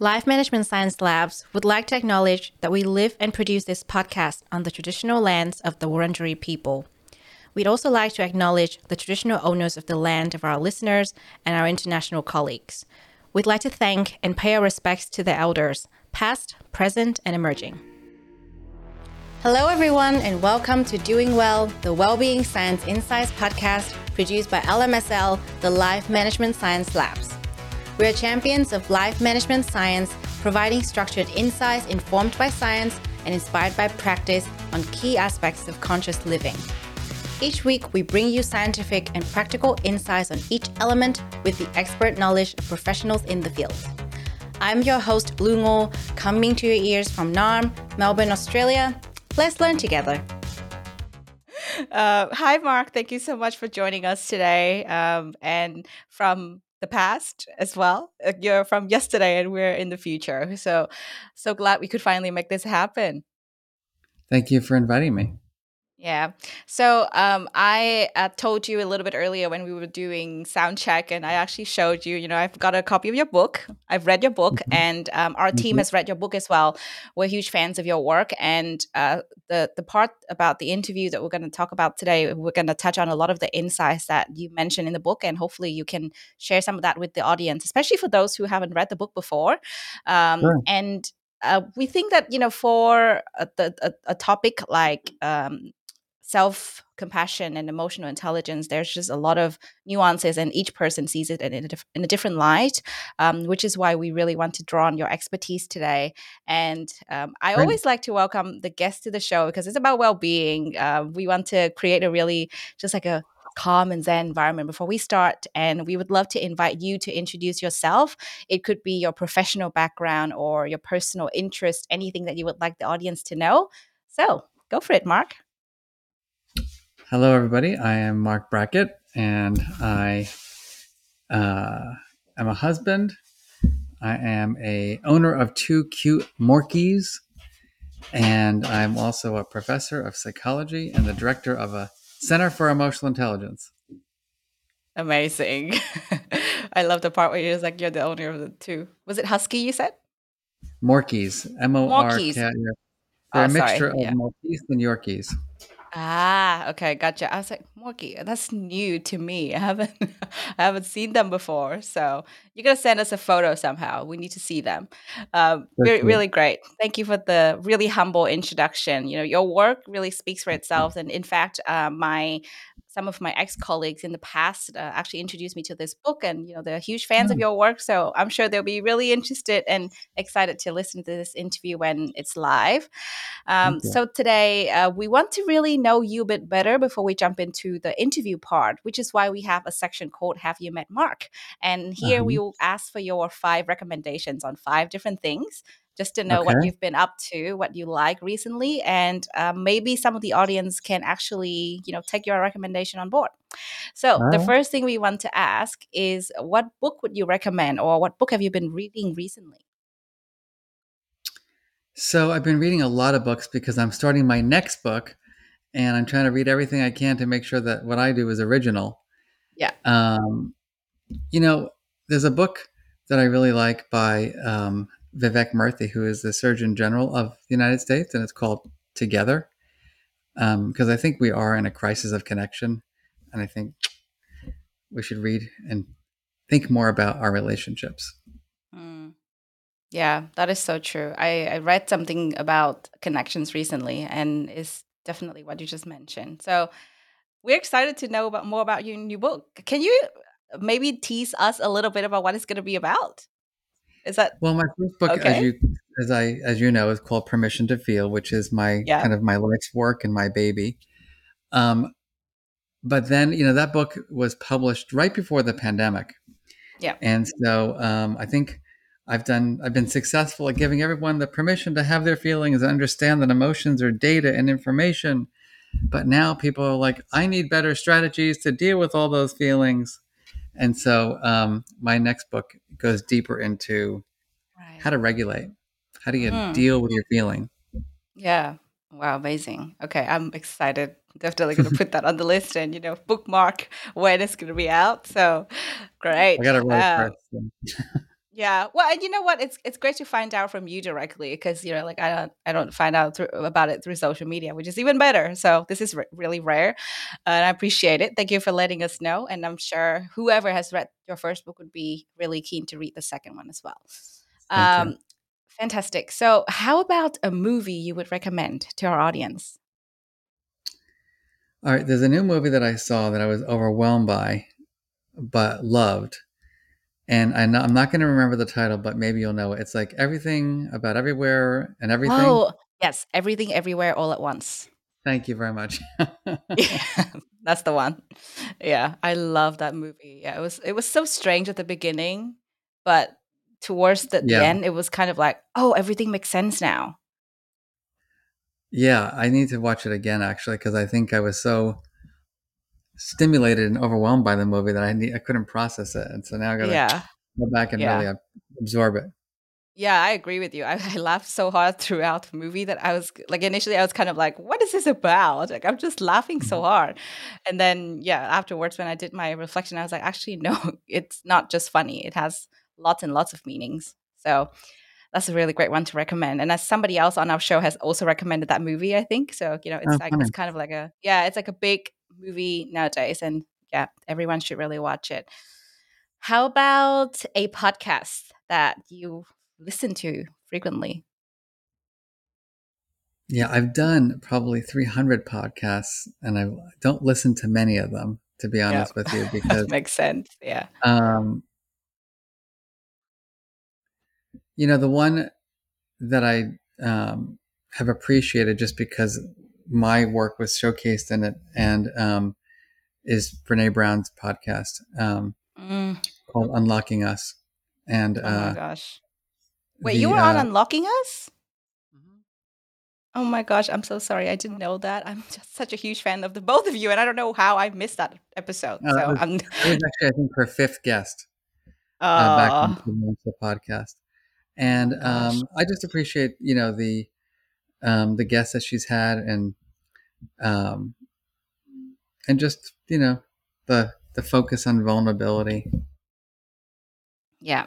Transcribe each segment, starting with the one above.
Life Management Science Labs would like to acknowledge that we live and produce this podcast on the traditional lands of the Wurundjeri people. We'd also like to acknowledge the traditional owners of the land of our listeners and our international colleagues. We'd like to thank and pay our respects to the elders, past, present, and emerging. Hello, everyone, and welcome to Doing Well, the Wellbeing Science Insights podcast produced by LMSL, the Life Management Science Labs. We are champions of life management science, providing structured insights informed by science and inspired by practice on key aspects of conscious living. Each week, we bring you scientific and practical insights on each element with the expert knowledge of professionals in the field. I'm your host, Lu Ngo, coming to your ears from Naarm, Melbourne, Australia. Let's learn together. Uh, hi, Marc. Thank you so much for joining us today. Um, and from the past as well. Uh, you're from yesterday, and we're in the future. So, so glad we could finally make this happen. Thank you for inviting me. Yeah. So um, I uh, told you a little bit earlier when we were doing sound check, and I actually showed you. You know, I've got a copy of your book. I've read your book, mm-hmm. and um, our team mm-hmm. has read your book as well. We're huge fans of your work, and uh, the the part about the interview that we're going to talk about today, we're going to touch on a lot of the insights that you mentioned in the book, and hopefully you can share some of that with the audience, especially for those who haven't read the book before. Um, sure. And uh, we think that you know for a, a, a topic like um, self compassion and emotional intelligence, there's just a lot of nuances, and each person sees it in a, in a different light, um, which is why we really want to draw on your expertise today. And um, I Great. always like to welcome the guests to the show because it's about well being. Uh, we want to create a really just like a calm and zen environment before we start and we would love to invite you to introduce yourself it could be your professional background or your personal interest anything that you would like the audience to know so go for it mark Hello, everybody. I am Marc Brackett, and I uh, am a husband. I am a owner of two cute Morkies, and I'm also a professor of psychology and the director of a Center for Emotional Intelligence. Amazing. I love the part where you're like you're the owner of the two. Was it Husky? You said Morkies. M O R K. They're oh, a mixture sorry. of yeah. Maltese and Yorkies. Ah, okay, gotcha. I was like, Morky, that's new to me. I haven't I haven't seen them before. So you're gonna send us a photo somehow. We need to see them. Um, really, really great. Thank you for the really humble introduction. You know, your work really speaks for itself. And in fact, uh, my some of my ex-colleagues in the past uh, actually introduced me to this book and you know they're huge fans mm. of your work so i'm sure they'll be really interested and excited to listen to this interview when it's live um, so today uh, we want to really know you a bit better before we jump into the interview part which is why we have a section called have you met mark and here uh-huh. we will ask for your five recommendations on five different things just to know okay. what you've been up to, what you like recently, and um, maybe some of the audience can actually, you know, take your recommendation on board. So the first thing we want to ask is, what book would you recommend, or what book have you been reading recently? So I've been reading a lot of books because I'm starting my next book, and I'm trying to read everything I can to make sure that what I do is original. Yeah. Um, you know, there's a book that I really like by um, Vivek Murthy, who is the Surgeon General of the United States, and it's called Together. Because um, I think we are in a crisis of connection, and I think we should read and think more about our relationships. Mm. Yeah, that is so true. I, I read something about connections recently, and it's definitely what you just mentioned. So we're excited to know about more about your new book. Can you maybe tease us a little bit about what it's going to be about? Is that well? My first book, okay. as you as I as you know, is called Permission to Feel, which is my yeah. kind of my life's work and my baby. Um, but then you know that book was published right before the pandemic. Yeah, and so um, I think I've done I've been successful at giving everyone the permission to have their feelings and understand that emotions are data and information. But now people are like, I need better strategies to deal with all those feelings. And so um, my next book goes deeper into right. how to regulate, how do you mm. deal with your feeling. Yeah. Wow, amazing. Okay, I'm excited. Definitely going to put that on the list and you know bookmark when it's going to be out. So great. I got to write uh, first. Yeah. Well, and you know what? It's it's great to find out from you directly because you know, like I don't I don't find out through, about it through social media, which is even better. So this is really rare, and I appreciate it. Thank you for letting us know. And I'm sure whoever has read your first book would be really keen to read the second one as well. Um, fantastic. So, how about a movie you would recommend to our audience? All right, there's a new movie that I saw that I was overwhelmed by, but loved and I'm not, I'm not going to remember the title, but maybe you'll know it. It's like everything about everywhere and everything. Oh, yes, everything everywhere all at once. Thank you very much. yeah, that's the one. Yeah, I love that movie. Yeah, it was it was so strange at the beginning, but towards the, yeah. the end, it was kind of like, oh, everything makes sense now. Yeah, I need to watch it again actually because I think I was so stimulated and overwhelmed by the movie that I need, I couldn't process it, and so now I gotta yeah. go back and yeah. really absorb it. Yeah, I agree with you. I, I, laughed so hard throughout the movie that I was like, initially, I was kind of like, "What is this about?" Like, I'm just laughing so mm-hmm. hard, and then yeah, afterwards, when I did my reflection, I was like, "Actually, no, it's not just funny. It has lots and lots of meanings." So that's a really great one to recommend. And as somebody else on our show has also recommended that movie, I think so. You know, it's oh, like funny. it's kind of like a yeah, it's like a big movie nowadays. And yeah, everyone should really watch it. How about a podcast that you listen to frequently? Yeah, I've done probably 300 podcasts and I don't listen to many of them, to be honest with you, because makes sense. Yeah. Um, you know, the one that I um, have appreciated just because my work was showcased in it, and um, is Brene Brown's podcast um, mm. called Unlocking Us. And oh my uh, gosh, wait, the, you were on uh, Unlocking Us? Mm-hmm. Oh my gosh, I'm so sorry. I didn't know that. I'm just such a huge fan of the both of you, and I don't know how I missed that episode. Uh, so it was, I'm. it was actually, I think, her fifth guest uh, back in the podcast, and um, I just appreciate, you know, the um, the guests that she's had, and um, and just you know the the focus on vulnerability. Yeah,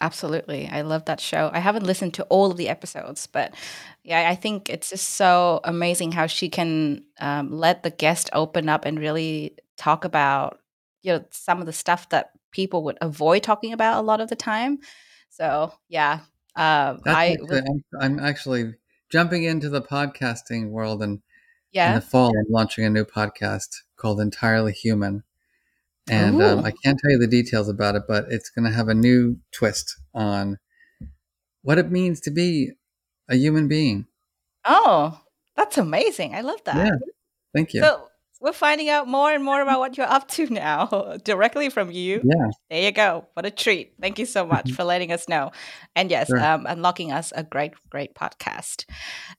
absolutely. I love that show. I haven't listened to all of the episodes, but yeah, I think it's just so amazing how she can um, let the guest open up and really talk about you know some of the stuff that people would avoid talking about a lot of the time. So yeah, uh, I I'm, I'm actually jumping into the podcasting world and yeah. in the fall, I'm launching a new podcast called Entirely Human. And um, I can't tell you the details about it, but it's going to have a new twist on what it means to be a human being. Oh, that's amazing. I love that. Yeah. Thank you. So, we're finding out more and more about what you're up to now directly from you. Yeah. There you go. What a treat. Thank you so much for letting us know. And yes, sure. um, unlocking us a great, great podcast.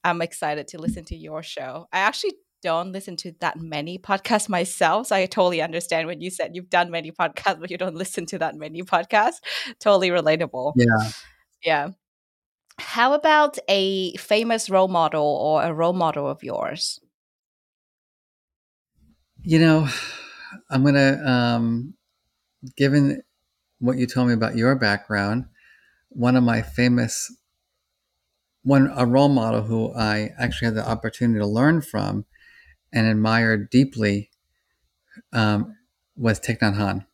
I'm excited to listen to your show. I actually don't listen to that many podcasts myself. So I totally understand when you said you've done many podcasts, but you don't listen to that many podcasts. Totally relatable. Yeah. Yeah. How about a famous role model or a role model of yours? You know, I'm going to, um, given what you told me about your background, one of my famous, one, a role model who I actually had the opportunity to learn from and admired deeply um, was Thich Nhat Hanh,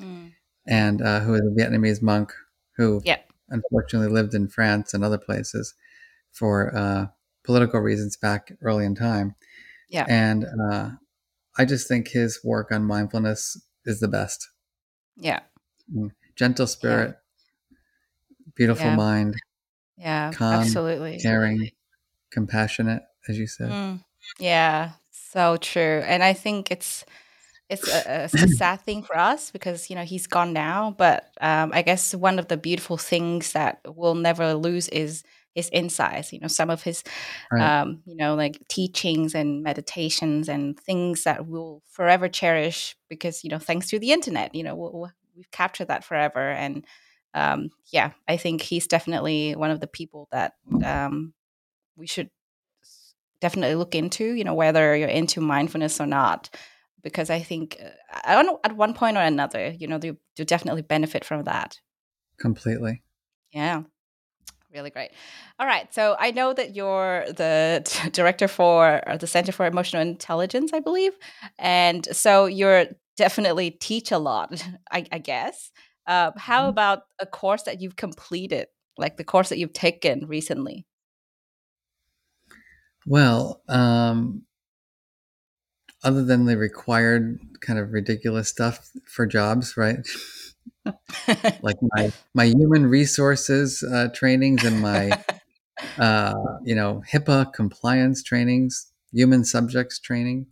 mm. and uh, who was a Vietnamese monk who yep. unfortunately lived in France and other places for uh, political reasons back early in time. Yeah, and uh, I just think his work on mindfulness is the best. Yeah. Mm. Gentle spirit, yeah. beautiful yeah. mind. Yeah, calm, absolutely. Caring, compassionate, as you said. Mm. Yeah, so true. And I think it's it's a, a sad thing for us because you know he's gone now. But um, I guess one of the beautiful things that we'll never lose is his insights. You know, some of his, right. um, you know, like teachings and meditations and things that we'll forever cherish because you know, thanks to the internet, you know, we'll, we've captured that forever. And um, yeah, I think he's definitely one of the people that um, we should definitely look into. You know, whether you're into mindfulness or not. Because I think uh, I don't know at one point or another, you know, you definitely benefit from that. completely. Yeah. Really great. All right. So I know that you're the director for the Center for Emotional Intelligence, I believe. And so you're definitely teach a lot, I, I guess. Uh, how Mhm. about a course that you've completed, like the course that you've taken recently? Well, um, other than the required kind of ridiculous stuff for jobs, right? like my my human resources uh, trainings and my uh, you know HIPAA compliance trainings, human subjects training.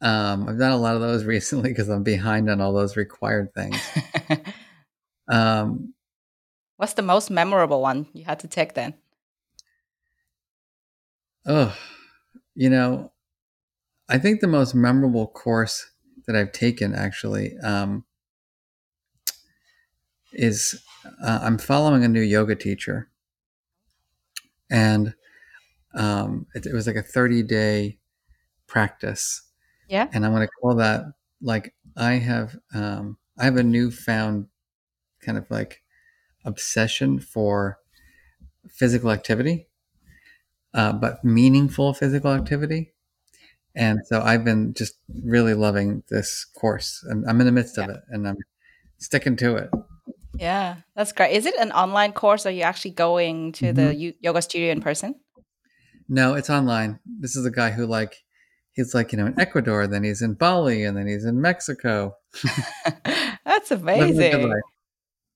Um, I've done a lot of those recently because I'm behind on all those required things. Um, What's the most memorable one you had to take then? oh, you know, I think the most memorable course that I've taken actually um, is uh, I'm following a new yoga teacher, and um, it, it was like a 30 day practice, Yeah. and I'm going to call that like I have um, I have a newfound kind of like obsession for physical activity, uh, but meaningful physical activity. And so I've been just really loving this course, and I'm in the midst of it, and I'm sticking to it. Yeah. That's great. Is it an online course or are you actually going to the yo- yoga studio in person? No, it's online. This is a guy who like he's like you know in Ecuador, then he's in Bali, and then he's in Mexico. That's Living a good amazing.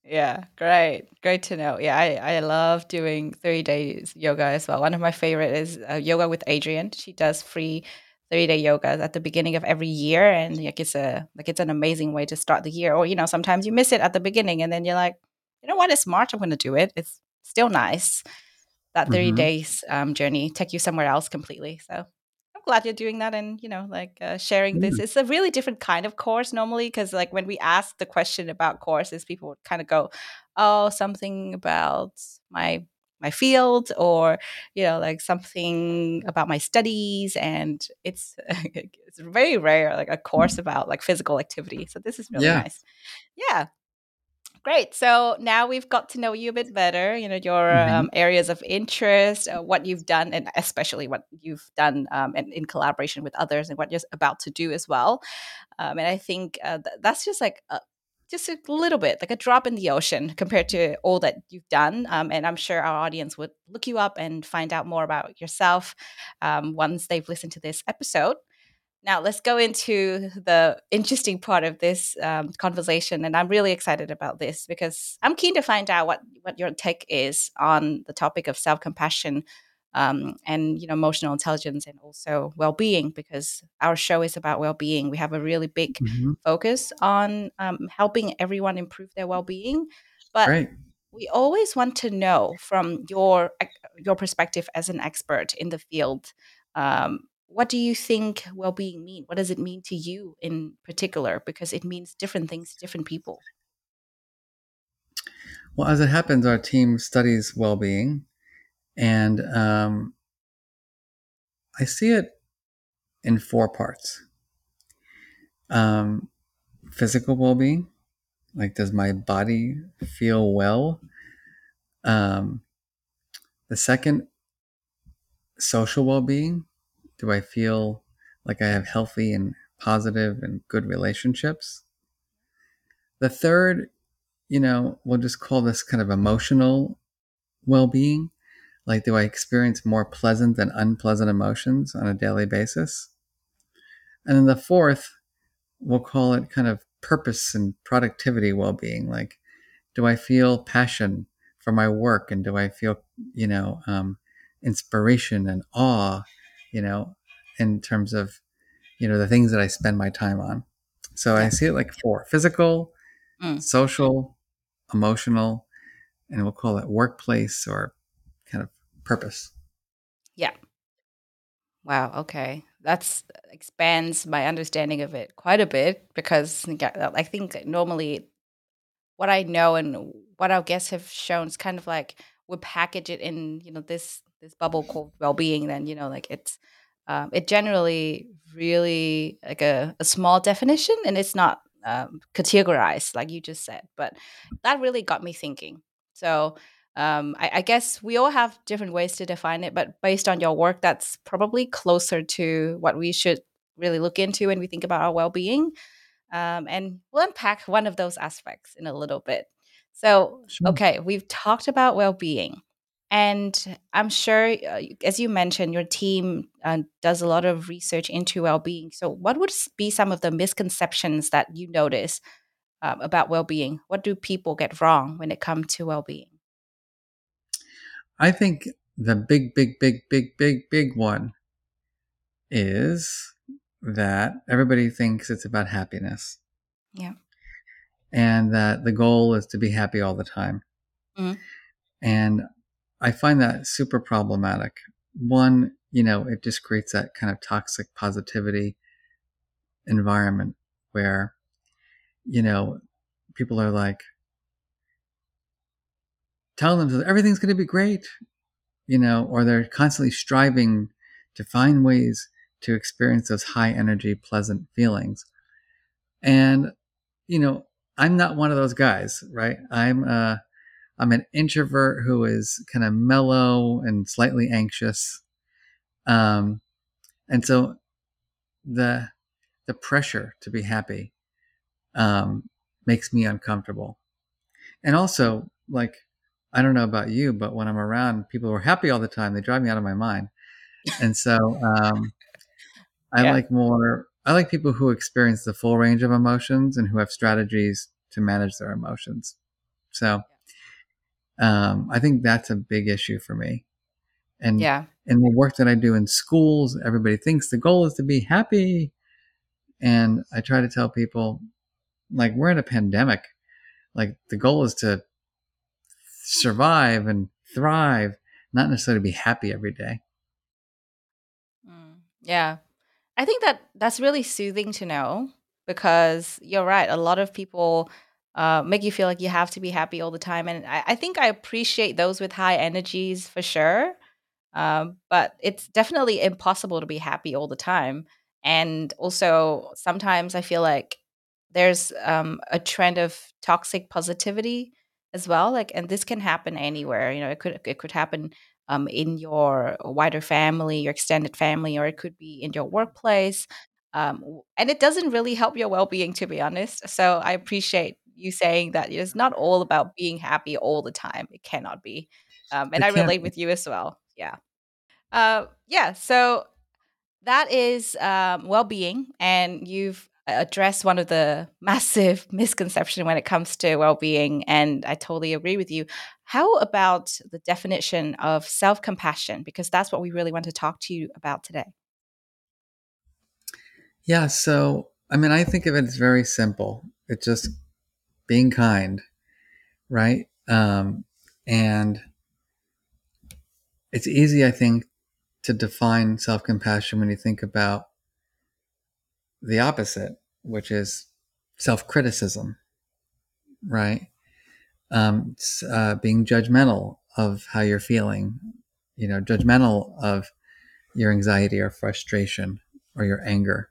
Yeah, great. Great to know. Yeah, I, I love doing 30 days yoga as well. One of my favorite is uh, yoga with Adrienne. She does free 30 day yoga at the beginning of every year and like it's a like it's an amazing way to start the year. Or you know, sometimes you miss it at the beginning and then you're like, you know what, it's March, I'm gonna do it. It's still nice. That 30 Mhm. days um, journey take you somewhere else completely. So I'm glad you're doing that and you know like uh, sharing this. It's a really different kind of course normally because like when we ask the question about courses, people would kind of go, "Oh, something about my my field," or you know like something about my studies, and it's it's very rare like a course about like physical activity. So this is really Yeah. nice. Yeah. Great. So now we've got to know you a bit better, you know, your Mhm. um, areas of interest, uh, what you've done, and especially what you've done um, in, in collaboration with others and what you're about to do as well. Um, and I think uh, th- that's just like a, just a little bit, like a drop in the ocean compared to all that you've done. Um, and I'm sure our audience would look you up and find out more about yourself um, once they've listened to this episode. Now, let's go into the interesting part of this um, conversation. And I'm really excited about this because I'm keen to find out what, what your take is on the topic of self compassion um, and you know emotional intelligence and also well being because our show is about well being. We have a really big Mhm. focus on um, helping everyone improve their well being. But Great. we always want to know from your your perspective as an expert in the field um, what do you think well-being mean what does it mean to you in particular because it means different things to different people Well, as it happens, our team studies well-being, and um, I see it in four parts. Um, physical well-being, like does my body feel well? Um, the second, social well-being, do I feel like I have healthy and positive and good relationships? The third, you know, we'll just call this kind of emotional well-being. Like, do I experience more pleasant than unpleasant emotions on a daily basis? And then the fourth, we'll call it kind of purpose and productivity well-being. Like, do I feel passion for my work, and do I feel, you know, um, inspiration and awe, you know, in terms of, you know, the things that I spend my time on. So I see it like four: physical, Mm. social, emotional, and we'll call it workplace or purpose. yeah wow okay that's expands my understanding of it quite a bit because i think normally what I know and what our guests have shown is kind of like we package it in, you know, this this bubble called well-being. Then you know, like it's um, it generally really like a, a small definition, and it's not um, categorized, like you just said. But that really got me thinking. So um, I, I, guess we all have different ways to define it, but based on your work, that's probably closer to what we should really look into when we think about our well being. Um, and we'll unpack one of those aspects in a little bit. So, sure. okay, we've talked about well being. And I'm sure, uh, as you mentioned, your team uh, does a lot of research into well being. So, what would be some of the misconceptions that you notice um, about well being? What do people get wrong when it comes to well being? I think the big, big, big, big, big, big one is that everybody thinks it's about happiness. Yeah. And that the goal is to be happy all the time. Mm-hmm. And I find that super problematic. One, you know, it just creates that kind of toxic positivity environment where, you know, people are like, telling them everything's going to be great, you know, or they're constantly striving to find ways to experience those high energy, pleasant feelings. And, you know, I'm not one of those guys, right? I'm, uh, I'm an introvert who is kind of mellow and slightly anxious. Um, and so the, the pressure to be happy, um, makes me uncomfortable. And also like I don't know about you, but when I'm around people who are happy all the time, they drive me out of my mind. And so um, I yeah. like more, I like people who experience the full range of emotions and who have strategies to manage their emotions. So um, I think that's a big issue for me. And yeah. in the work that I do in schools, everybody thinks the goal is to be happy. And I try to tell people, like, we're in a pandemic. Like, the goal is to survive and thrive, not necessarily be happy every day. Mm, yeah. I think that that's really soothing to know because you're right. A lot of people uh, make you feel like you have to be happy all the time. And I, I think I appreciate those with high energies for sure. Um, but it's definitely impossible to be happy all the time. And also, sometimes I feel like there's um, a trend of toxic positivity as well like and this can happen anywhere you know it could it could happen um, in your wider family your extended family or it could be in your workplace um, and it doesn't really help your well-being to be honest. So i appreciate you saying that it's not all about being happy all the time it cannot be um, and it i relate with you as well yeah. Uh, yeah so that is um, well-being and you've address one of the massive misconception when it comes to well-being and i totally agree with you. How about the definition of self-compassion? Because that's what we really want to talk to you about today. Yeah so i mean i think of it as very simple. It's just being kind right? Um, and it's easy i think to define self-compassion when you think about the opposite, which is self criticism, right? Um, uh, being judgmental of how you're feeling, you know, judgmental of your anxiety or frustration or your anger.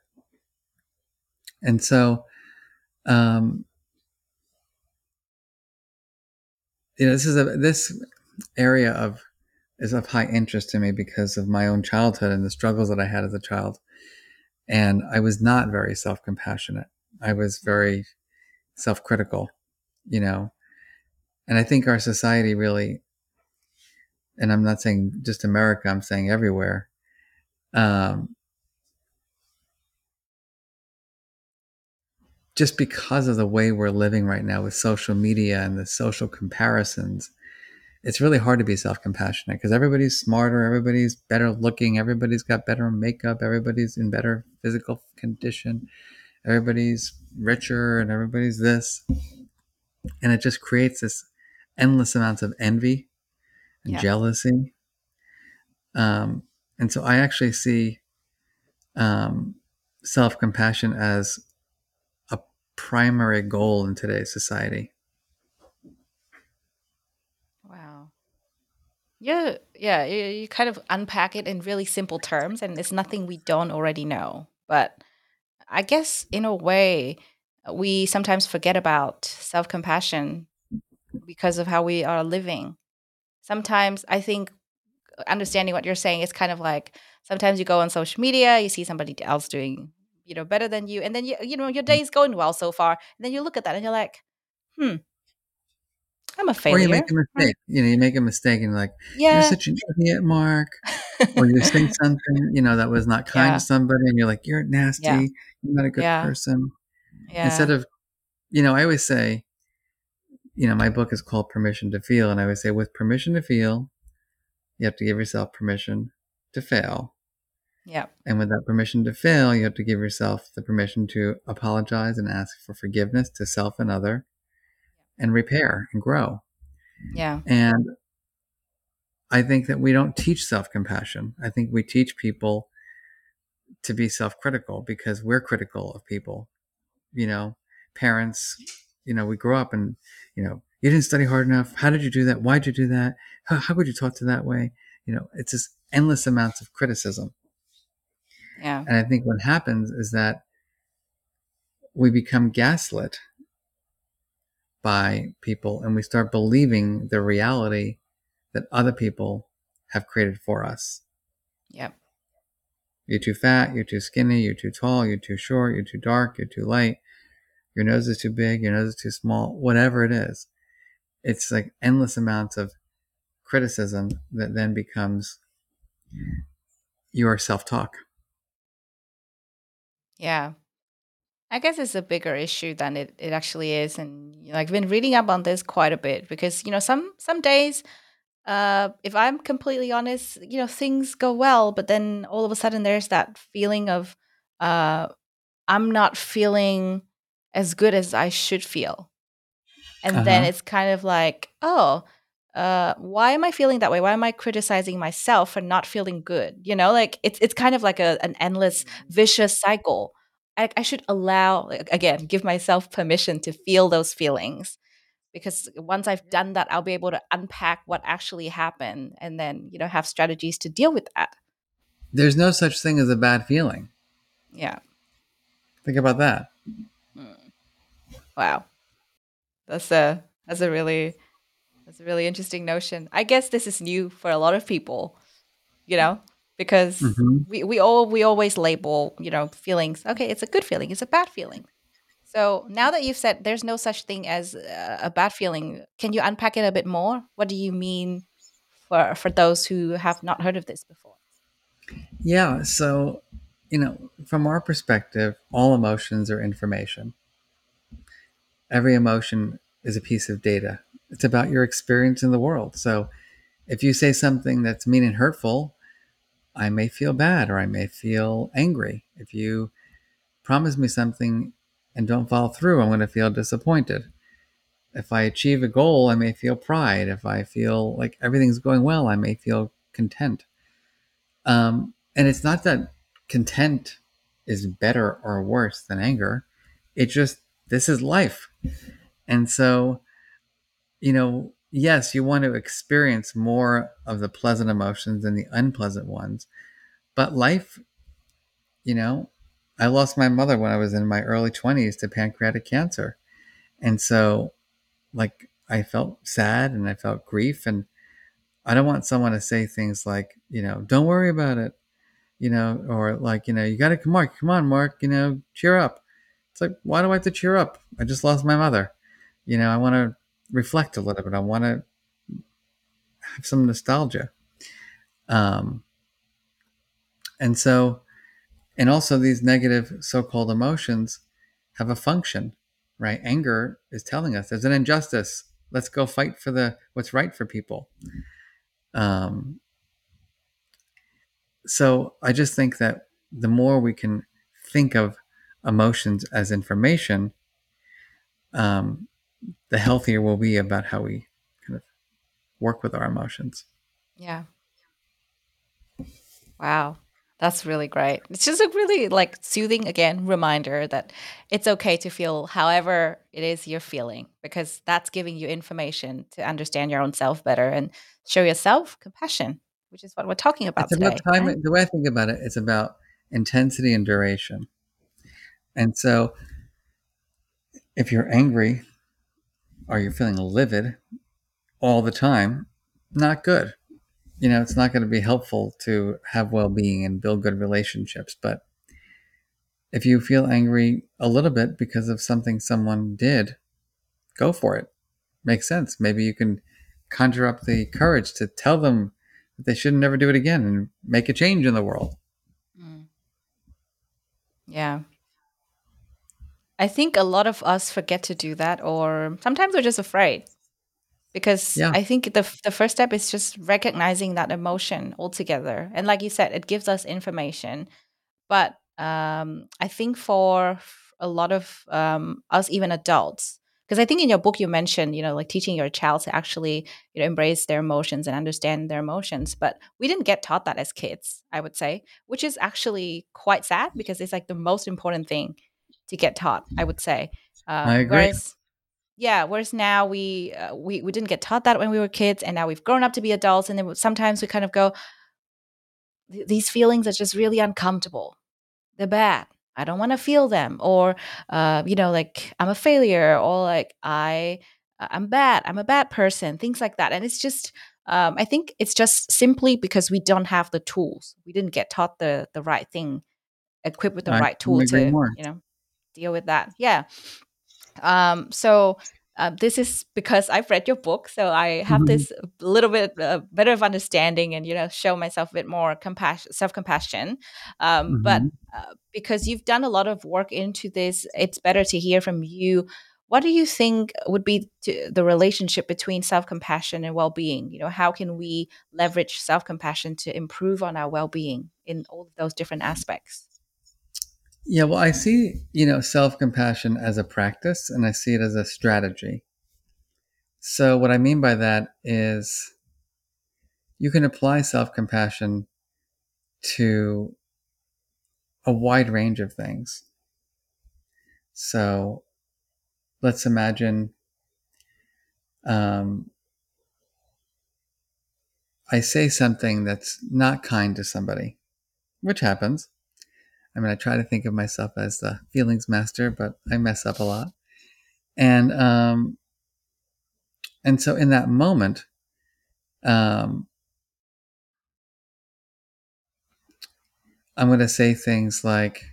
And so, um, you know, this is a this area of is of high interest to me because of my own childhood and the struggles that I had as a child. And I was not very self compassionate. I was very self critical, you know. And I think our society really, and I'm not saying just America, I'm saying everywhere, um, just because of the way we're living right now with social media and the social comparisons, it's really hard to be self-compassionate because everybody's smarter everybody's better looking everybody's got better makeup everybody's in better physical condition everybody's richer and everybody's this. And it just creates this endless amounts of envy and yeah. jealousy. Um, and so i actually see um, self-compassion as a primary goal in today's society Yeah, yeah, you, you kind of unpack it in really simple terms, and it's nothing we don't already know. But I guess in a way, uh, we sometimes forget about self compassion because of how we are living. Sometimes I think uh, understanding what you're saying is kind of like sometimes you go on social media, you see somebody else doing you know better than you, and then you you know your mm. day is going well so far, and then you look at that and you're like, hmm, I'm a failure. Or you make a mistake. You know, you make a mistake and you're like, yeah, you're such an idiot, Marc. or you say something, you know, that was not kind Yeah. to somebody, and you're like, you're nasty. Yeah. You're not a good Yeah. person. yeah, Instead of, you know, I always say, you know, my book is called Permission to Feel, and I always say, with permission to feel, you have to give yourself permission to fail. yeah, And with that permission to fail, you have to give yourself the permission to apologize and ask for forgiveness to self and other and repair and grow. yeah, And I think that we don't teach self compassion. I think we teach people to be self critical because we're critical of people. You know, parents, you know, we grow up and, you know, you didn't study hard enough. How did you do that? Why'd you do that? How, how could you talk to that way? You know, it's just endless amounts of criticism. yeah, And I think what happens is that we become gaslit by people and we start believing the reality that other people have created for us. Yep. You're too fat, you're too skinny, you're too tall, you're too short, you're too dark, you're too light, your nose is too big, your nose is too small, whatever it is. It's like endless amounts of criticism that then becomes your self talk. yeah. I guess it's a bigger issue than it, it actually is, and you know, I've been reading up on this quite a bit because you know some some days, uh, if I'm completely honest, you know things go well, but then all of a sudden there's that feeling of, uh, I'm not feeling as good as I should feel, and then Uh-huh. it's kind of like, oh, uh, why am I feeling that way? Why am I criticizing myself for not feeling good? You know, like it's it's kind of like a an endless vicious cycle. I, I should allow again, give myself permission to feel those feelings because once I've done that, I'll be able to unpack what actually happened and then you know have strategies to deal with that. There's no such thing as a bad feeling. Yeah. Think about that. Mm. Wow. That's a that's a really that's a really interesting notion. I guess this is new for a lot of people, you know, because Mhm. we, we all we always label, you know, feelings. Okay, it's a good feeling, it's a bad feeling. So now that you've said there's no such thing as a bad feeling, can you unpack it a bit more? What do you mean for for those who have not heard of this before? Yeah. So, you know, from our perspective, all emotions are information. Every emotion is a piece of data. It's about your experience in the world. So, if you say something that's mean and hurtful, I may feel bad or I may feel angry. If you promise me something and don't follow through, I'm going to feel disappointed. If I achieve a goal, I may feel pride. If I feel like everything's going well, I may feel content. Um, and it's not that content is better or worse than anger. It just, this is life. And so, you know, yes, you want to experience more of the pleasant emotions than the unpleasant ones. But life, you know, I lost my mother when I was in my early 20s to pancreatic cancer. And so, like, I felt sad and I felt grief. And I don't want someone to say things like, you know, don't worry about it, you know, or like, you know, you got to come on, come on, Marc, you know, cheer up. It's like, why do I have to cheer up? I just lost my mother. You know, I want to reflect a little bit. I want to have some nostalgia. Um, and so, and also these negative so-called emotions have a function, right? Anger is telling us there's an injustice. Let's go fight for the what's right for people. Um, so I just think that the more we can think of emotions as information, um, the healthier we'll be about how we kind of work with our emotions. Yeah. Wow. That's really great. It's just a really like soothing again reminder that it's okay to feel however it is you're feeling because that's giving you information to understand your own self better and show yourself compassion, which is what we're talking about it's today. about time. right? The way I think about it, it's about intensity and duration. And so, if you're angry or you're feeling livid all the time, not good. You know, it's not going to be helpful to have well being and build good relationships. But if you feel angry a little bit because of something someone did, go for it. Makes sense. Maybe you can conjure up the courage to tell them that they shouldn't never do it again and make a change in the world. Mm. Yeah. I think a lot of us forget to do that, or sometimes we're just afraid. Because Yeah. I think the, the first step is just recognizing that emotion altogether. And like you said, it gives us information. But um, I think for a lot of um, us, even adults, because I think in your book you mentioned, you know, like teaching your child to actually, you know, embrace their emotions and understand their emotions. But we didn't get taught that as kids, I would say, which is actually quite sad because it's like the most important thing to get taught, I would say. Uh, I agree. Whereas, yeah, whereas now we, uh, we we didn't get taught that when we were kids, and now we've grown up to be adults, and then sometimes we kind of go, these feelings are just really uncomfortable. They're bad. I don't want to feel them, or uh, you know, like I'm a failure, or like I I'm bad. I'm a bad person. Things like that, and it's just. Um, I think it's just simply because we don't have the tools. We didn't get taught the the right thing, equipped with the I right tool to more. you know deal with that. Yeah. Um, so uh, this is because I've read your book, so I have Mhm. this little bit uh, better of understanding, and you know, show myself a bit more compassion, self compassion. Um, but Mhm. uh, because you've done a lot of work into this, it's better to hear from you. What do you think would be to, the relationship between self compassion and well being? You know, how can we leverage self compassion to improve on our well being in all of those different aspects? Yeah, well, I see, you know, self compassion as a practice and I see it as a strategy. So, what I mean by that is you can apply self compassion to a wide range of things. So, let's imagine um, I say something that's not kind to somebody, which happens. I mean, I try to think of myself as the feelings master, but I mess up a lot. And um, and so in that moment, um, I'm going to say things like,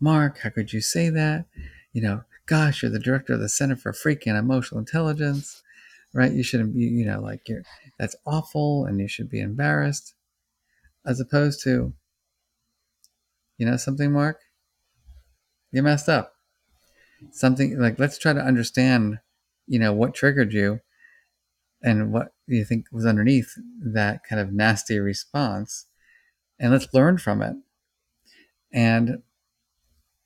Marc, how could you say that? You know, gosh, you're the director of the Center for Freaking Emotional Intelligence, right? You shouldn't be, you know, like you're that's awful and you should be embarrassed. As opposed to, you know, something, Marc, you messed up. Something like let's try to understand, you know, what triggered you and what you think was underneath that kind of nasty response. And let's learn from it. And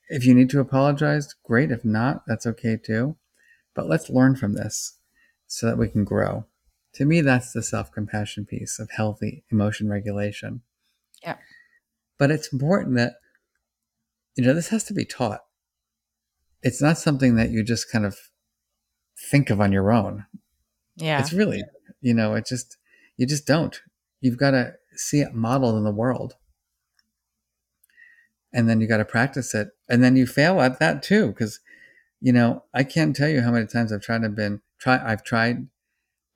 if you need to apologize, great. If not, that's okay too. But let's learn from this so that we can grow. To me, that's the self compassion piece of healthy emotion regulation. Yeah. But it's important that, you know, this has to be taught. It's not something that you just kind of think of on your own. Yeah. It's really, you know, it just, you just don't. You've got to see it modeled in the world. And then you got to practice it. And then you fail at that too. Because, you know, I can't tell you how many times I've tried to been, try, I've tried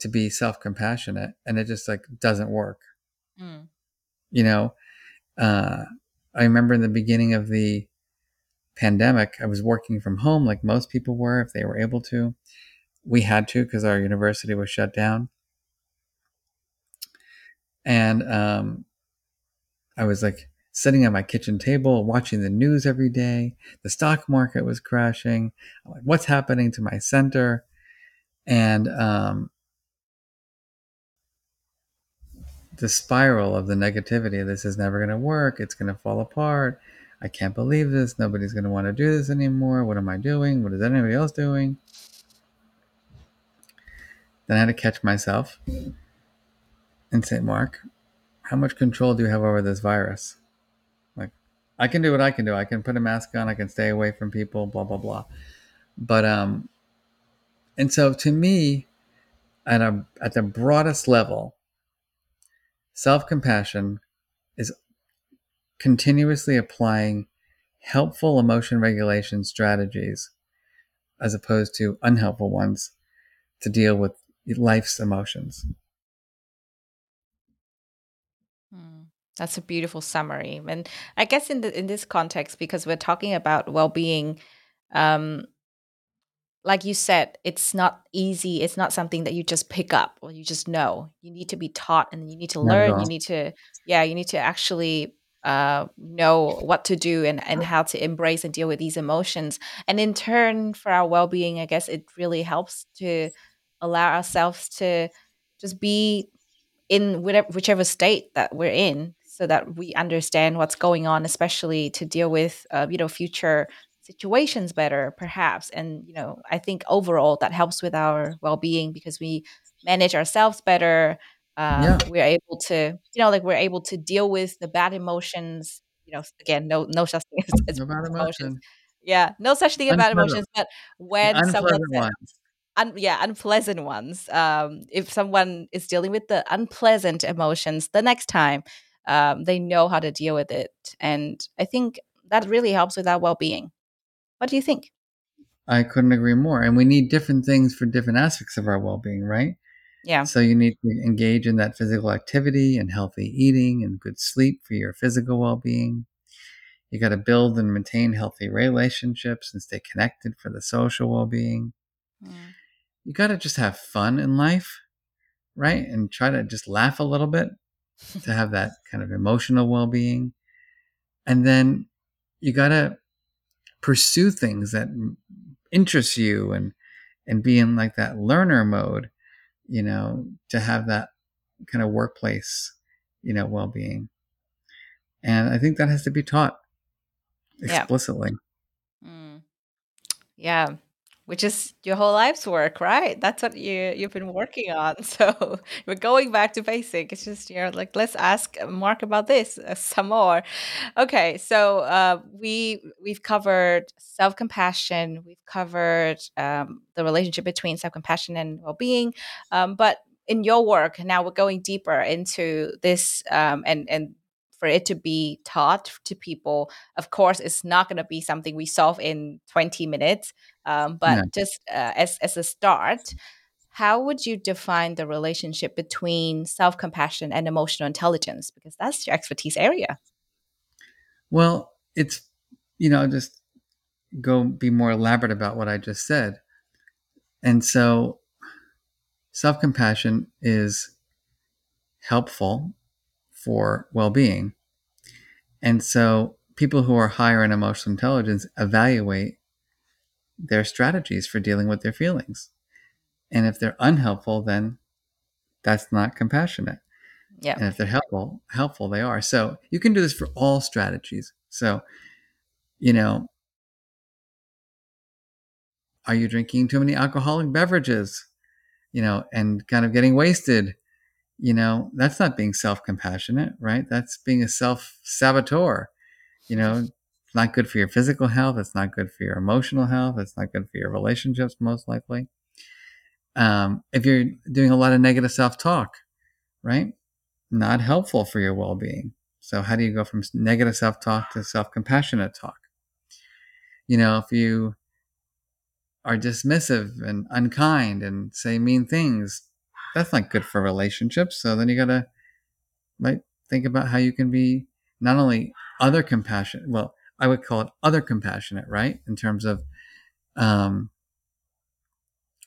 to be self compassionate and it just like doesn't work. Mm. You know, uh, I remember in the beginning of the pandemic, I was working from home like most people were, if they were able to. We had to because our university was shut down. And um, I was like sitting at my kitchen table watching the news every day. The stock market was crashing. I'm like, what's happening to my center? And um, the spiral of the negativity this is never going to work. It's going to fall apart. I can't believe this. Nobody's going to want to do this anymore. What am I doing? What is anybody else doing? Then I had to catch myself and say, Marc, how much control do you have over this virus? Like, I can do what I can do. I can put a mask on. I can stay away from people. Blah blah blah. But um, and so to me, at a at the broadest level, self compassion is continuously applying helpful emotion regulation strategies as opposed to unhelpful ones to deal with life's emotions. Hmm. That's a beautiful summary. And I guess in the in this context, because we're talking about well-being, um, like you said, it's not easy. It's not something that you just pick up or you just know. You need to be taught and you need to learn. You need to, yeah, you need to actually uh, know what to do and, and how to embrace and deal with these emotions. And in turn, for our well being, I guess it really helps to allow ourselves to just be in whatever, whichever state that we're in so that we understand what's going on, especially to deal with, uh, you know, future situations better, perhaps. And, you know, I think overall that helps with our well being because we manage ourselves better. Um, yeah. We're able to, you know, like we're able to deal with the bad emotions. You know, again, no, no such thing as, no bad emotions. Emotion. Yeah, no such thing about emotions. But when someone says, un- yeah, unpleasant ones. Um, if someone is dealing with the unpleasant emotions, the next time um, they know how to deal with it. And I think that really helps with our well being. What do you think? I couldn't agree more. And we need different things for different aspects of our well being, right? Yeah. So you need to engage in that physical activity and healthy eating and good sleep for your physical well being. You got to build and maintain healthy relationships and stay connected for the social well being. Mm. You got to just have fun in life, right? And try to just laugh a little bit to have that kind of emotional well being. And then you got to pursue things that interest you and and be in like that learner mode, you know, to have that kind of workplace, you know, well being. And I think that has to be taught explicitly. Yeah. Mm. yeah which is your whole life's work, right? That's what you you've been working on. So we're going back to basic. It's just you know like let's ask Marc about this uh, some more. Okay, so uh, we we've covered self compassion. We've covered um, the relationship between self compassion and well being, um, but in your work now we're going deeper into this um, and and for it to be taught to people of course it's not going to be something we solve in 20 minutes um, but yeah. just uh, as, as a start how would you define the relationship between self-compassion and emotional intelligence because that's your expertise area well it's you know just go be more elaborate about what i just said and so self-compassion is helpful for well being. And so people who are higher in emotional intelligence evaluate their strategies for dealing with their feelings. And if they're unhelpful, then that's not compassionate. Yeah. And if they're helpful, helpful they are. So you can do this for all strategies. So, you know, are you drinking too many alcoholic beverages? You know, and kind of getting wasted you know, that's not being self compassionate, right? That's being a self saboteur. You know, it's not good for your physical health. It's not good for your emotional health. It's not good for your relationships, most likely. Um, if you're doing a lot of negative self talk, right? Not helpful for your well being. So, how do you go from negative self talk to self compassionate talk? You know, if you are dismissive and unkind and say mean things, that's not good for relationships. So then you gotta like think about how you can be not only other compassionate. Well, I would call it other compassionate, right? In terms of, um,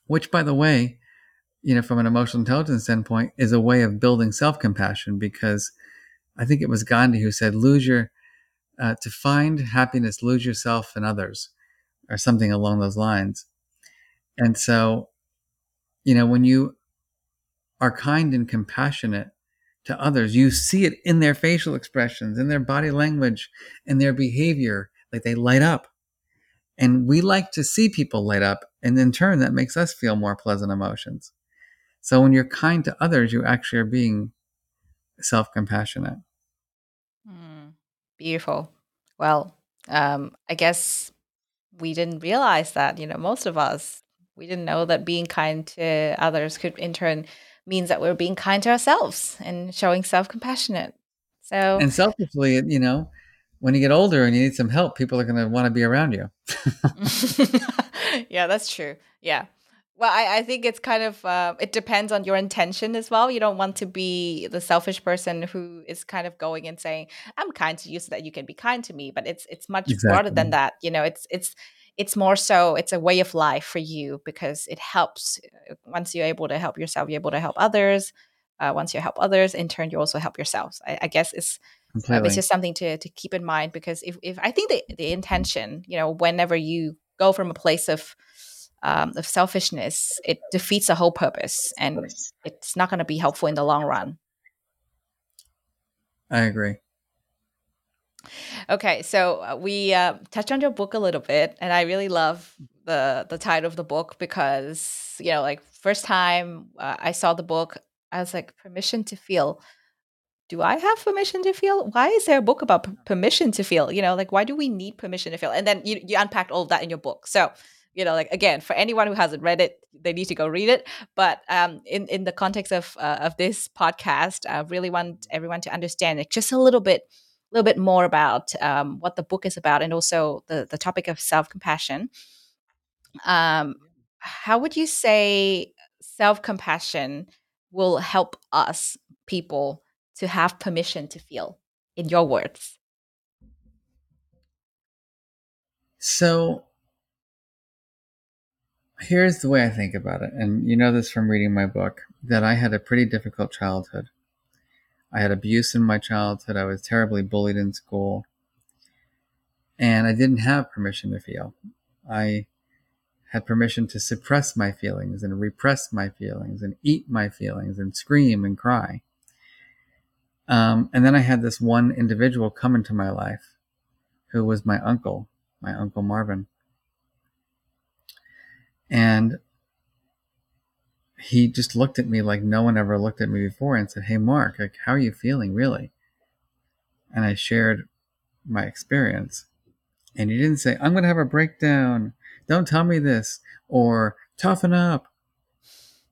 which by the way, you know, from an emotional intelligence standpoint, is a way of building self compassion because I think it was Gandhi who said, "Lose your uh, to find happiness, lose yourself and others," or something along those lines. And so, you know, when you are kind and compassionate to others, you see it in their facial expressions, in their body language, in their behavior, like they light up. And we like to see people light up. And in turn, that makes us feel more pleasant emotions. So when you're kind to others, you actually are being self compassionate. Mm, beautiful. Well, um, I guess we didn't realize that, you know, most of us, we didn't know that being kind to others could in turn means that we're being kind to ourselves and showing self compassionate. So and selfishly, you know, when you get older and you need some help, people are going to want to be around you. yeah, that's true. Yeah. Well, I, I think it's kind of uh, it depends on your intention as well. You don't want to be the selfish person who is kind of going and saying, "I'm kind to you so that you can be kind to me." But it's it's much broader than that. You know, it's it's it's more so it's a way of life for you because it helps. uh, Once you're able to help yourself, you're able to help others. Uh, once you help others, in turn, you also help yourselves. I, I guess it's um, it's just something to to keep in mind because if, if I think the the intention, you know, whenever you go from a place of um, of selfishness, it defeats the whole purpose, and it's not going to be helpful in the long run. I agree. Okay, so uh, we uh, touched on your book a little bit, and I really love the the title of the book because you know, like first time uh, I saw the book, I was like, "Permission to feel." Do I have permission to feel? Why is there a book about p- permission to feel? You know, like why do we need permission to feel? And then you you unpacked all of that in your book. So you know, like again, for anyone who hasn't read it, they need to go read it. But um, in in the context of uh, of this podcast, I really want everyone to understand it just a little bit little bit more about um, what the book is about and also the, the topic of self compassion. Um, how would you say self compassion will help us people to have permission to feel, in your words? So here's the way I think about it. And you know this from reading my book that I had a pretty difficult childhood. I had abuse in my childhood. I was terribly bullied in school. And I didn't have permission to feel. I had permission to suppress my feelings and repress my feelings and eat my feelings and scream and cry. Um, and then I had this one individual come into my life who was my uncle, my uncle Marvin. And he just looked at me like no one ever looked at me before and said, Hey, Marc, like, how are you feeling really? And I shared my experience. And he didn't say, I'm going to have a breakdown. Don't tell me this or toughen up.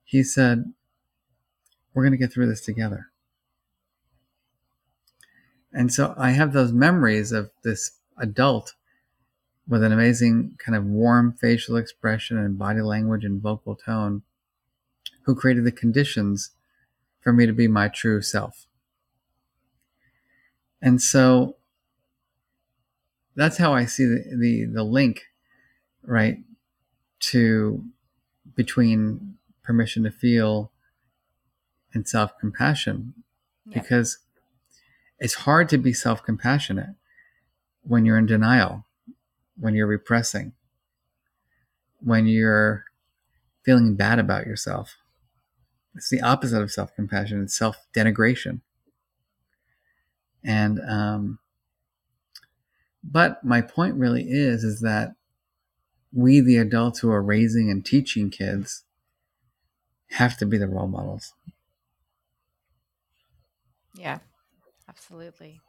He said, We're going to get through this together. And so I have those memories of this adult with an amazing kind of warm facial expression and body language and vocal tone who created the conditions for me to be my true self. And so that's how I see the, the, the link, right, to between permission to feel and self compassion. Yeah. Because it's hard to be self compassionate when you're in denial, when you're repressing, when you're feeling bad about yourself. It's the opposite of self compassion, it's self denigration. And, um, but my point really is, is that we, the adults who are raising and teaching kids, have to be the role models. Yeah, absolutely.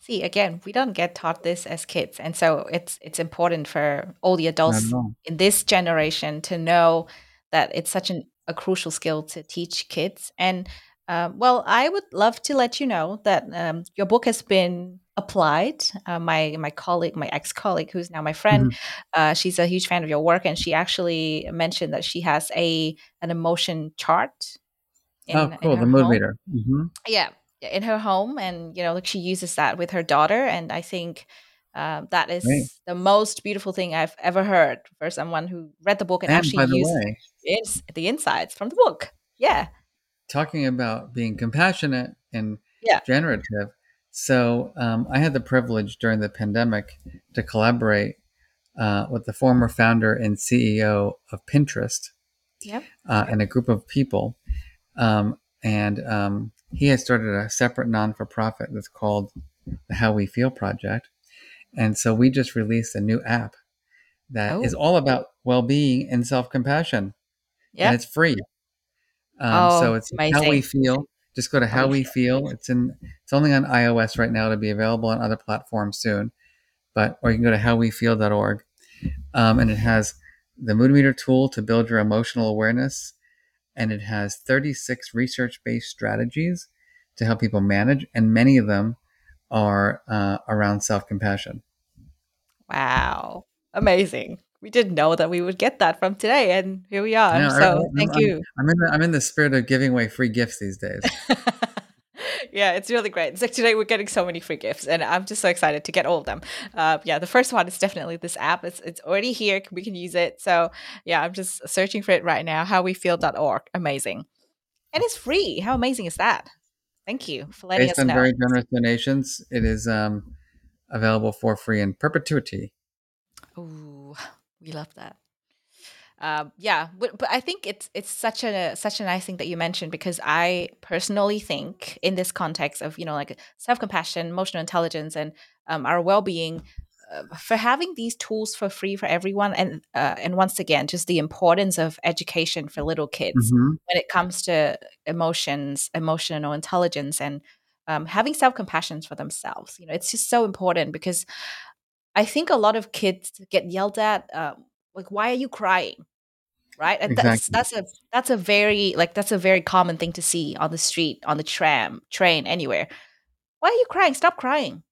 See, again, we don't get taught this as kids, and so it's it's important for all the adults all. in this generation to know that it's such an, a crucial skill to teach kids. And um, well, I would love to let you know that um, your book has been applied. Uh, my my colleague, my ex colleague, who's now my friend, Mhm. uh, she's a huge fan of your work, and she actually mentioned that she has a an emotion chart in Oh, cool. The mood home meter. hmm yeah in her home and you know like she uses that with her daughter and i think um, that Great. the most beautiful thing i've ever heard for someone who read the book and And actually used way, the insights from the book yeah talking about being compassionate and yeah generative. So um, I had the privilege during the pandemic to collaborate uh, with the former founder and CEO of Pinterest yep uh, and a group of people. Um, and um, he has started a separate non for profit that's called the How We Feel Project. And so we just released a new app that is oh all about well being and self compassion, and it's free. Um, oh so it's how we feel. Just go to how we feel. It's in. It's only on iOS right now. It'll be available on other platforms soon. But or you can go to howwefeel.org, um, and it has the mood meter tool to build your emotional awareness, and it has 36 research-based strategies to help people manage, and many of them are uh, around self compassion. Wow. Amazing. We didn't know that we would get that from today, and here we are. So I'm- thank I'm- you. I'm in the I'm in the spirit of giving away free gifts these days. yeah, it's really great. It's like today we're getting so many free gifts, and I'm just so excited to get all of them. Uh, yeah, the first one is definitely this app. It's it's already here. We can use it. So yeah, I'm just searching for it right now. Howwefeel.org. Amazing, and it's free. How amazing is that? Thank you for letting Based us on know. very generous donations, it is um, available for free in perpetuity. Ooh, we love that. Um, yeah, but, but I think it's it's such a such a nice thing that you mentioned because I personally think in this context of you know like self compassion, emotional intelligence, and um, our well being, for having these tools for free for everyone, and uh, and once again, just the importance of education for little kids Mhm. when it comes to emotions, emotional intelligence, and um, having self compassion for themselves. You know, it's just so important because I think a lot of kids get yelled at, um, like, "Why are you crying?" Right? And that's Exactly. that's a that's a very like that's a very common thing to see on the street, on the tram, train, anywhere. Why are you crying? Stop crying.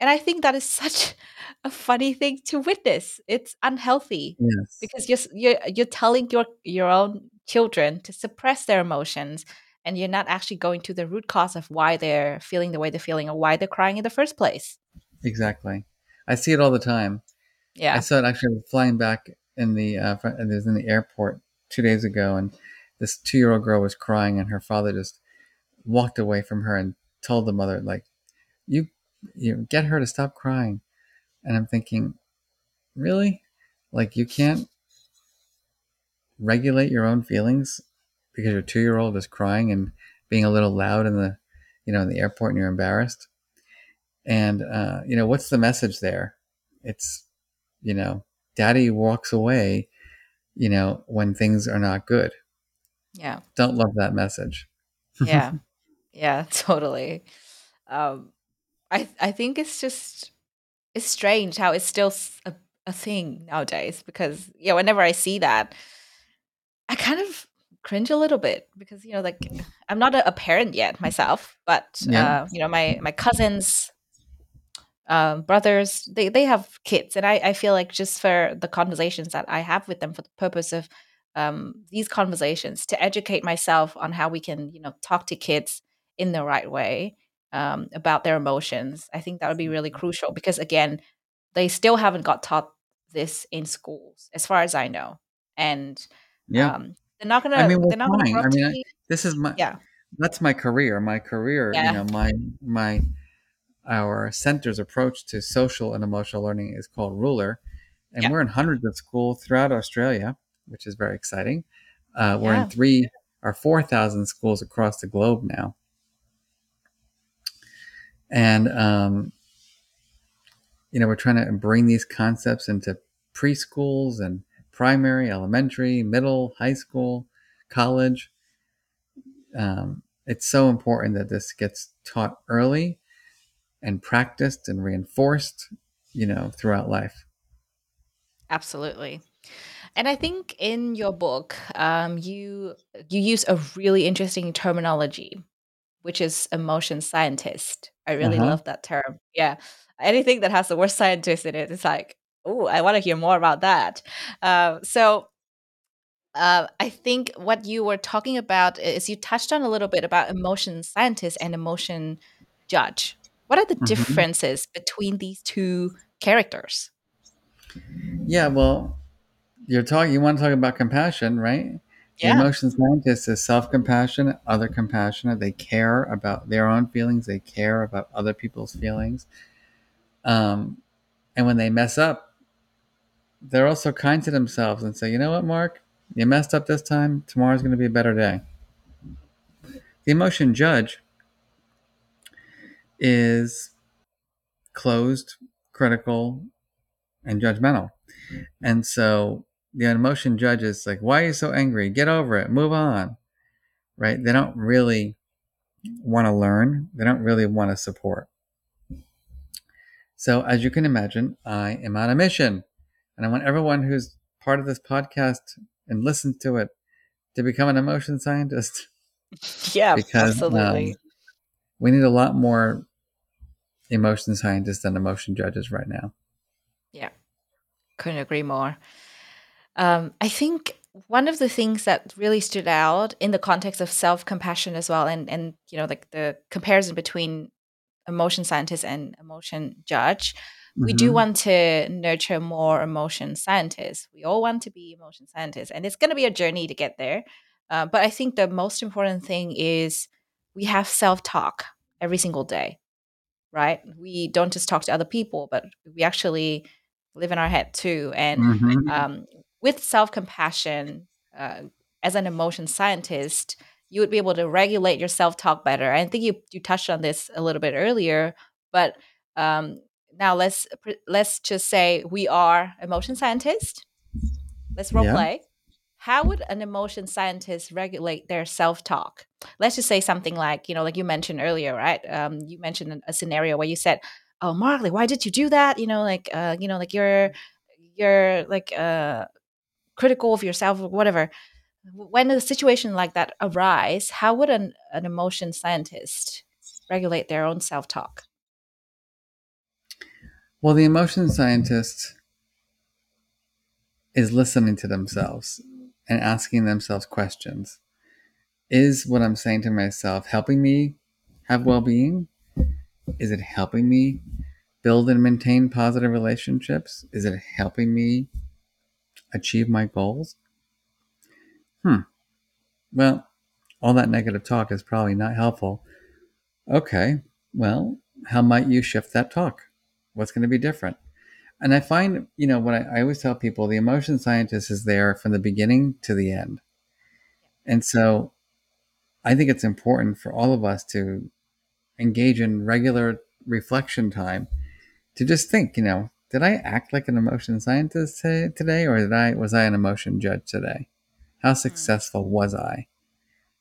And I think that is such a funny thing to witness. It's unhealthy Yes. because you're you're you're telling your your own children to suppress their emotions and you're not actually going to the root cause of why they're feeling the way they're feeling or why they're crying in the first place Exactly. I see it all the time. Yeah, I saw it actually flying back in the uh, fr- it was in the airport two days ago, and this two year old girl was crying, and her father just walked away from her and told the mother like, "You, you get her to stop crying." And I'm thinking, really, like you can't regulate your own feelings because your two year old is crying and being a little loud in the, you know, in the airport, and you're embarrassed. And uh, you know, what's the message there? It's, you know, daddy walks away, you know, when things are not good. yeah Don't love that message. yeah yeah totally um i i think it's just it's strange how it's still a, a thing nowadays because yeah whenever i see that i kind of cringe a little bit because you know like i'm not a, a parent yet myself but Yeah. uh you know my my cousins um, brothers they, they have kids and I, I feel like just for the conversations that i have with them for the purpose of um, these conversations to educate myself on how we can you know talk to kids in the right way um, about their emotions i think that would be really crucial because again they still haven't got taught this in schools as far as i know and Yeah. um, they're not gonna I mean, we're they're not gonna I mean, I- this is my yeah that's my career. My career, Yeah. you know, my my our center's approach to social and emotional learning is called Ruler, and Yeah. we're in hundreds of schools throughout Australia, which is very exciting. Uh, we're Yeah. in three or four thousand schools across the globe now, and um, you know, we're trying to bring these concepts into preschools and primary, elementary, middle, high school, college. Um, it's so important that this gets taught early and practiced and reinforced, you know, throughout life. Absolutely. And I think in your book, um, you you use a really interesting terminology, which is emotion scientist. I really Uh-huh. love that term. Yeah, anything that has the word scientist in it, it's like, oh, I want to hear more about that. Uh, so uh, I think what you were talking about is you touched on a little bit about emotion scientist and emotion judge. What are the Mhm. differences between these two characters? Yeah, well, you're talking. You want to talk about compassion, right? The Yeah. emotion scientist is self-compassionate, other compassionate. They care about their own feelings. They care about other people's feelings. Um, and when they mess up, they're also kind to themselves and say, "You know what, Marc? You messed up this time. Tomorrow's going to be a better day." The emotion judge is closed, critical, and judgmental. And so the emotion judge is like, why are you so angry? Get over it. Move on. Right? They don't really want to learn. They don't really want to support. So as you can imagine, I am on a mission. And I want everyone who's part of this podcast and listens to it to become an emotion scientist Yeah, because absolutely. um, we need a lot more emotion scientists than emotion judges right now. Yeah, couldn't agree more. Um, I think one of the things that really stood out in the context of self compassion as well, and and you know like the comparison between emotion scientist and emotion judge, we do Mhm. want to nurture more emotion scientists. We all want to be emotion scientists, and it's going to be a journey to get there. Uh, but I think the most important thing is we have self talk every single day, right? We don't just talk to other people, but we actually live in our head too. And Mhm. um, with self compassion, uh, as an emotion scientist, you would be able to regulate your self talk better. I think you you touched on this a little bit earlier, but um, now let's let's just say we are emotion scientists. Let's role Yeah. play. How would an emotion scientist regulate their self talk? Let's just say something like you know, like you mentioned earlier, right? Um, you mentioned a scenario where you said, "Oh, Marley, why did you do that?" You know, like uh, you know, like you're you're like uh critical of yourself or whatever when a situation like that arise how would an, an emotion scientist regulate their own self-talk Well, the emotion scientist is listening to themselves and asking themselves questions. Is what I'm saying to myself helping me have well being? Is it helping me build and maintain positive relationships? Is it helping me achieve my goals? Hmm. Well, all that negative talk is probably not helpful. Okay. Well, how might you shift that talk? What's going to be different? And I find, you know, what I, I always tell people the emotion scientist is there from the beginning to the end. And so I think it's important for all of us to engage in regular reflection time to just think, you know, did I act like an emotion scientist today or did I was I an emotion judge today? How successful was I,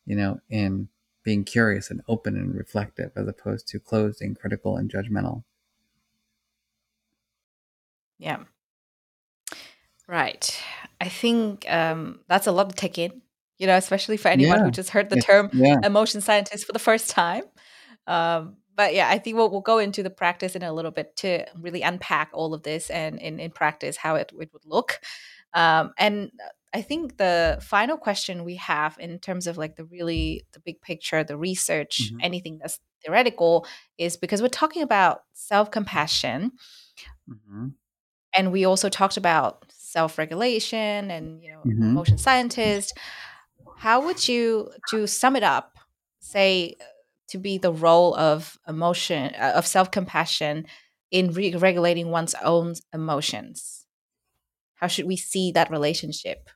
you know, in being curious and open and reflective as opposed to closed and critical and judgmental? yeah right i think um, that's a lot to take in you know especially for anyone Yeah. who just heard the term yeah. emotion scientist for the first time um, but yeah i think we'll, we'll go into the practice in a little bit to really unpack all of this and in, in practice how it, it would look um, and i think the final question we have in terms of like the really the big picture the research Mhm. anything that's theoretical is because we're talking about self-compassion Mhm. and we also talked about self-regulation and you know Mhm. emotion scientist how would you to sum it up say uh, to be the role of emotion uh, of self-compassion in re- regulating one's own emotions. How should we see that relationship?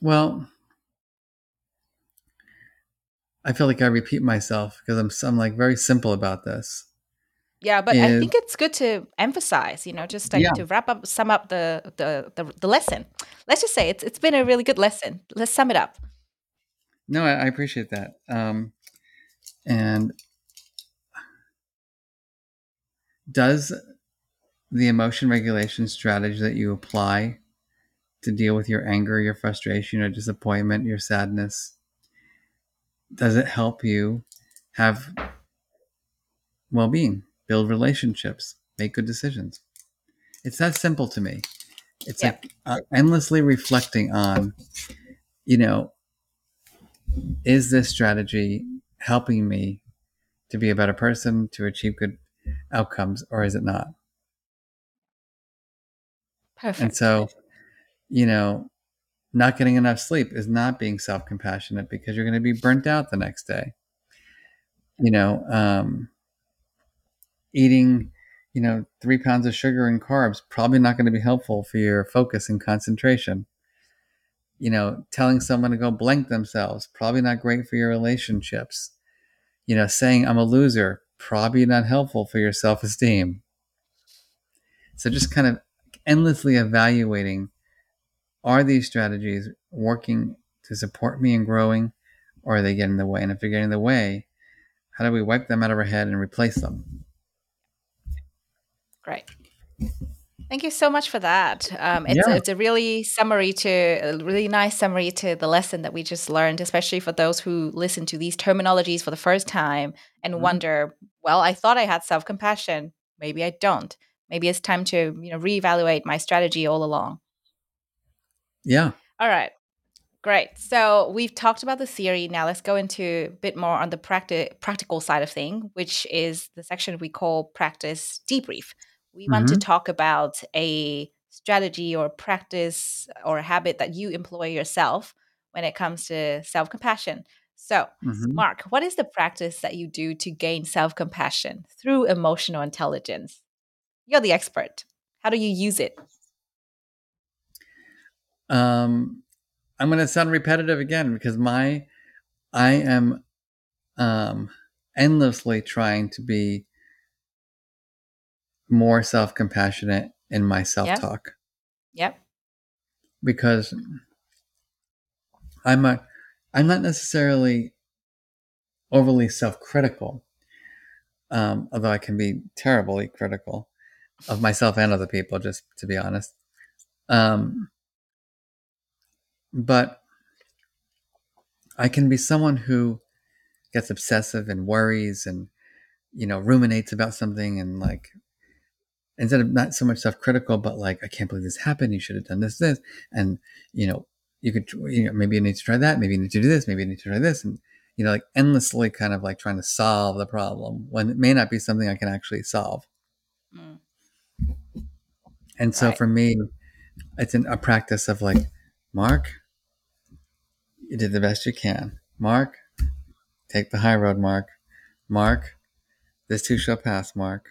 Well, I feel like I repeat myself because I'm, I'm like very simple about this. yeah but i think it's good to emphasize you know just like Yeah. to wrap up sum up the, the the the lesson. Let's just say it's it's been a really good lesson. Let's sum it up No, I, I appreciate that. Um, and does the emotion regulation strategy that you apply to deal with your anger, your frustration, your disappointment, your sadness, does it help you have well being, build relationships, make good decisions? It's that simple to me. It's Yep. like uh, endlessly reflecting on, you know, is this strategy helping me to be a better person, to achieve good outcomes, or is it not? perfect And so, you know, not getting enough sleep is not being self compassionate because you're going to be burnt out the next day. You know, um, eating, you know, three pounds of sugar and carbs probably not going to be helpful for your focus and concentration. You know, telling someone to go blank themselves probably not great for your relationships. You know, saying I'm a loser probably not helpful for your self esteem. So just kind of endlessly evaluating are these strategies working to support me in growing or are they getting in the way? And if they're getting in the way, how do we wipe them out of our head and replace them? great Thank you so much for that. Um, it's, Yeah. it's a really summary to a really nice summary to the lesson that we just learned, especially for those who listen to these terminologies for the first time and Mhm. wonder, well, I thought I had self compassion. Maybe I don't. Maybe it's time to you know reevaluate my strategy all along. Yeah. All right. Great. So we've talked about the theory. Now let's go into a bit more on the practi- practical side of thing, which is the section we call practice debrief. We want to Mhm. talk about a strategy or practice or a habit that you employ yourself when it comes to self compassion. So, Mhm. Marc, what is the practice that you do to gain self compassion through emotional intelligence? You're the expert. How do you use it? Um, I'm going to sound repetitive again because my I am um, endlessly trying to be more self compassionate in my self talk Yep. because I'm a I'm not necessarily overly self critical, um, although I can be terribly critical of myself and other people, just to be honest. Um, but I can be someone who gets obsessive and worries and you know ruminates about something and like instead of not so much self-critical but like i can't believe this happened. You should have done this this. And you know you could you know maybe you need to try that. Maybe you need to do this. Maybe you need to try this. And you know like endlessly kind of like trying to solve the problem when it may not be something i can actually solve. Mm. and so Right. for me it's an, a practice of like Marc you did the best you can. Marc take the high road Marc. Marc this too shall pass Marc.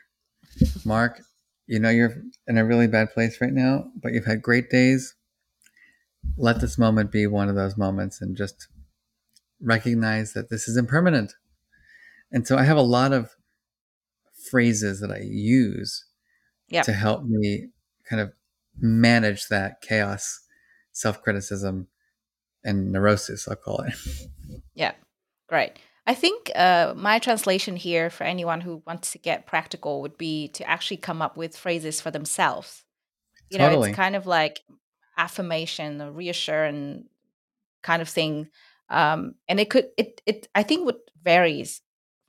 Marc you know you're in a really bad place right now but you've had great days let this moment be one of those moments and just recognize that this is impermanent and so i have a lot of phrases that i use Yep. to help me kind of manage that chaos self-criticism and neurosis i'll call it Yeah, great. I think uh, my translation here for anyone who wants to get practical would be to actually come up with phrases for themselves. You know, it's kind of like affirmation or reassurance kind of thing. Um, and it could, it, it, I think would varies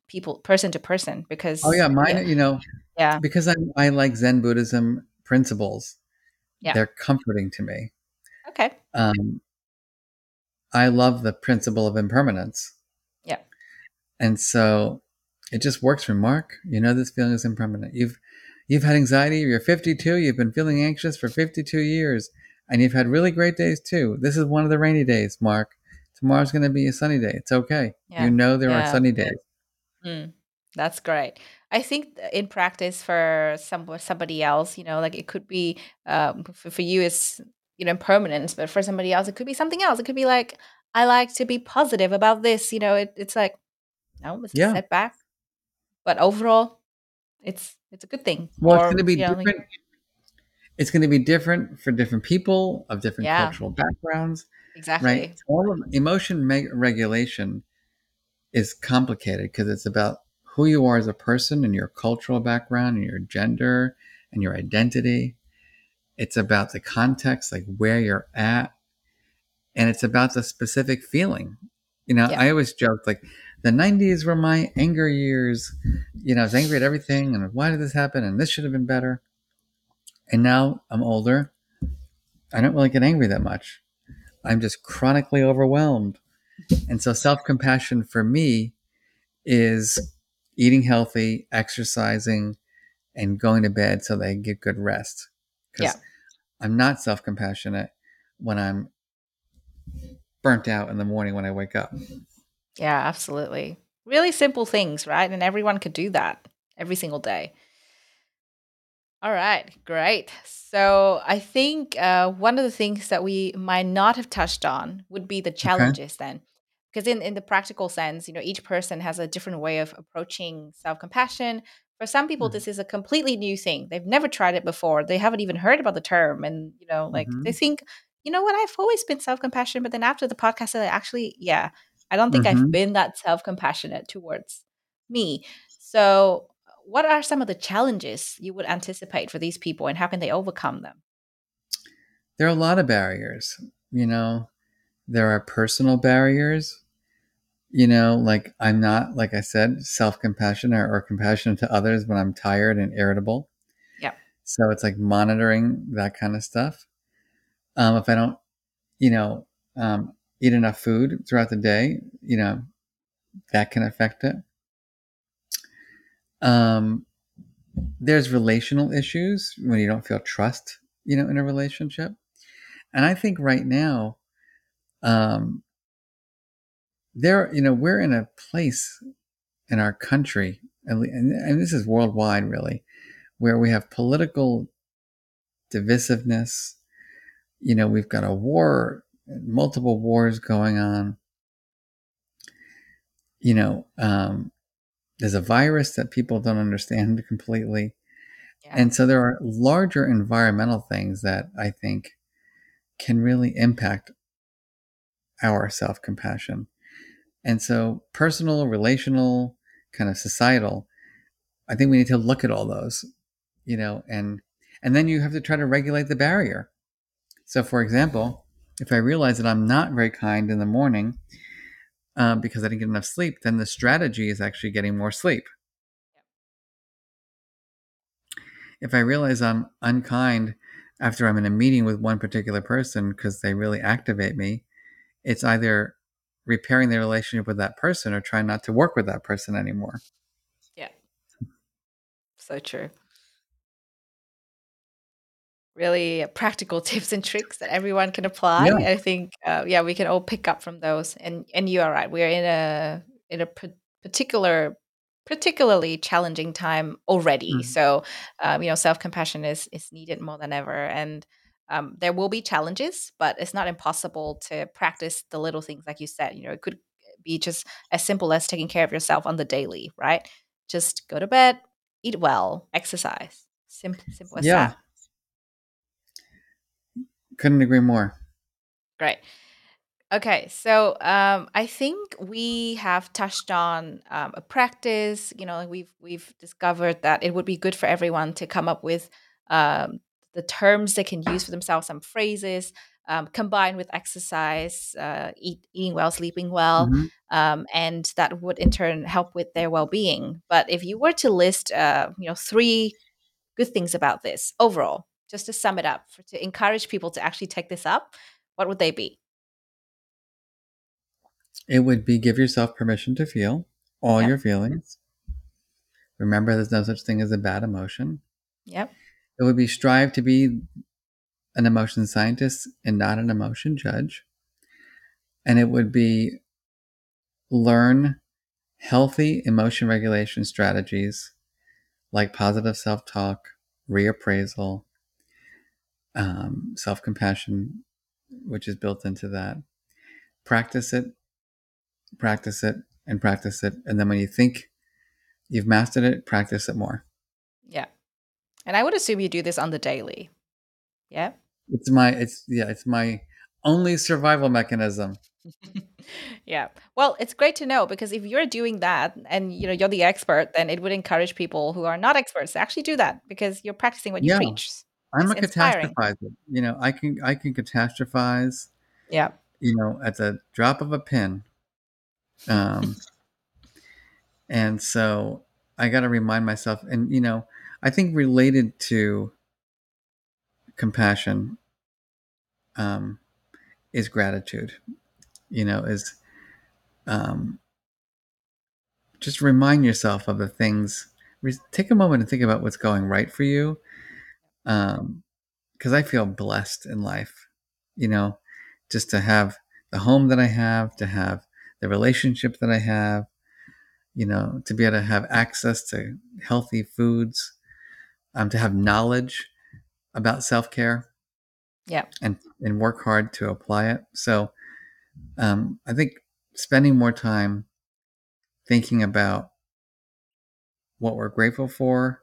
people, person to person because. oh yeah mine yeah, you know yeah, because i i like zen buddhism principles Yeah. they're comforting to me okay. um, I love the principle of impermanence. Yeah. And so it just works for Marc. You know this feeling is impermanent. You've you've had anxiety, you're 52, you've been feeling anxious for 52 years, and you've had really great days too. This is one of the rainy days, Marc. Tomorrow's going to be a sunny day. It's okay. Yeah. You know there are sunny days. Mm, that's great. I think in practice for some somebody else, you know, like it could be um, for, for you it's you know impermanence, but for somebody else it could be something else. It could be like I like to be positive about this. You know, it, it's like no, it's Yeah. a setback, but overall, it's it's a good thing. Well, it's going to be you know, like- different. It's going to be different for different people of different Yeah. cultural backgrounds. exactly. right? All of emotion me- regulation is complicated because it's about who you are as a person and your cultural background and your gender and your identity. It's about the context, like where you're at, and it's about the specific feeling. You know, Yeah. I always joke like the 90s were my anger years. You know, I was angry at everything and why did this happen and this should have been better. And now I'm older. I don't really get angry that much. I'm just chronically overwhelmed. And so self compassion for me is eating healthy, exercising, and going to bed so I get good rest. Because Yeah. I'm not self compassionate when I'm burnt out in the morning when I wake up. Yeah, absolutely. Really simple things, right? And everyone could do that every single day. All right, great. So I think uh, one of the things that we might not have touched on would be the challenges then. Because in, in the practical sense, you know, each person has a different way of approaching self-compassion. For some people, Mhm. this is a completely new thing. They've never tried it before. They haven't even heard about the term. And, you know, like they Mhm. think, you know what, I've always been self-compassionate. But then after the podcast, they're like, actually, yeah, I don't think I've Mhm. been that self compassionate towards me. So, what are some of the challenges you would anticipate for these people and how can they overcome them? There are a lot of barriers. You know, there are personal barriers. You know, like I'm not, like I said, self compassionate or, or compassionate to others when I'm tired and irritable. Yeah. So it's like monitoring that kind of stuff. Um, if I don't, you know, um, eat enough food throughout the day, you know, that can affect it. Um, there's relational issues when you don't feel trust, you know, in a relationship. And I think right now, um, there, you know, we're in a place in our country, and, and this is worldwide really, where we have political divisiveness. You know, we've got a war, multiple wars going on. You know, um, there's a virus that people don't understand completely. Yeah. And so there are larger environmental things that I think can really impact our self compassion. And so, personal, relational, kind of societal, I think we need to look at all those, you know, and and then you have to try to regulate the barrier. So, for example, if I realize that I'm not very kind in the morning uh, because I didn't get enough sleep, then the strategy is actually getting more sleep. If I realize I'm unkind after I'm in a meeting with one particular person because they really activate me, it's either repairing the relationship with that person or trying not to work with that person anymore. Yeah. So true. Really practical tips and tricks that everyone can apply. Yeah. I think, uh, yeah, we can all pick up from those. And and you are right. We're in a in a particular particularly challenging time already. Mm. So, um, you know, self compassion is is needed more than ever, and um, there will be challenges, but it's not impossible to practice the little things, like you said. You know, it could be just as simple as taking care of yourself on the daily, right? Just go to bed, eat well, exercise. Simple, simple as yeah. that. Couldn't agree more. Great. Okay, so um, I think we have touched on um, a practice. You know, we've we've discovered that it would be good for everyone to come up with um, the terms they can use for themselves, some phrases um, combined with exercise, uh, eat, eating well, sleeping well, mm-hmm. um, and that would in turn help with their well-being. But if you were to list, uh, you know, three good things about this overall, just to sum it up, for, to encourage people to actually take this up, what would they be? It would be give yourself permission to feel all yep. your feelings. Remember, there's no such thing as a bad emotion. Yep. It would be strive to be an emotion scientist and not an emotion judge. And it would be learn healthy emotion regulation strategies like positive self talk, reappraisal, um, self compassion, which is built into that. Practice it practice it and practice it. And then when you think you've mastered it, practice it more. Yeah. And I would assume you do this on the daily. Yeah. It's my, it's, yeah, it's my only survival mechanism. yeah. Well, it's great to know because if you're doing that and you know you're the expert, then it would encourage people who are not experts to actually do that because you're practicing what you yeah. preach. I'm a inspiring. catastrophizer. You know, I can I can catastrophize. Yeah. You know, at the drop of a pin. Um, and so I got to remind myself, and you know, I think related to compassion um, is gratitude. You know, is um, just remind yourself of the things. Take a moment and think about what's going right for you. Um, because I feel blessed in life, you know, just to have the home that I have, to have the relationship that I have, you know, to be able to have access to healthy foods, um, to have knowledge about self care. Yeah. And and work hard to apply it. So um, I think spending more time thinking about what we're grateful for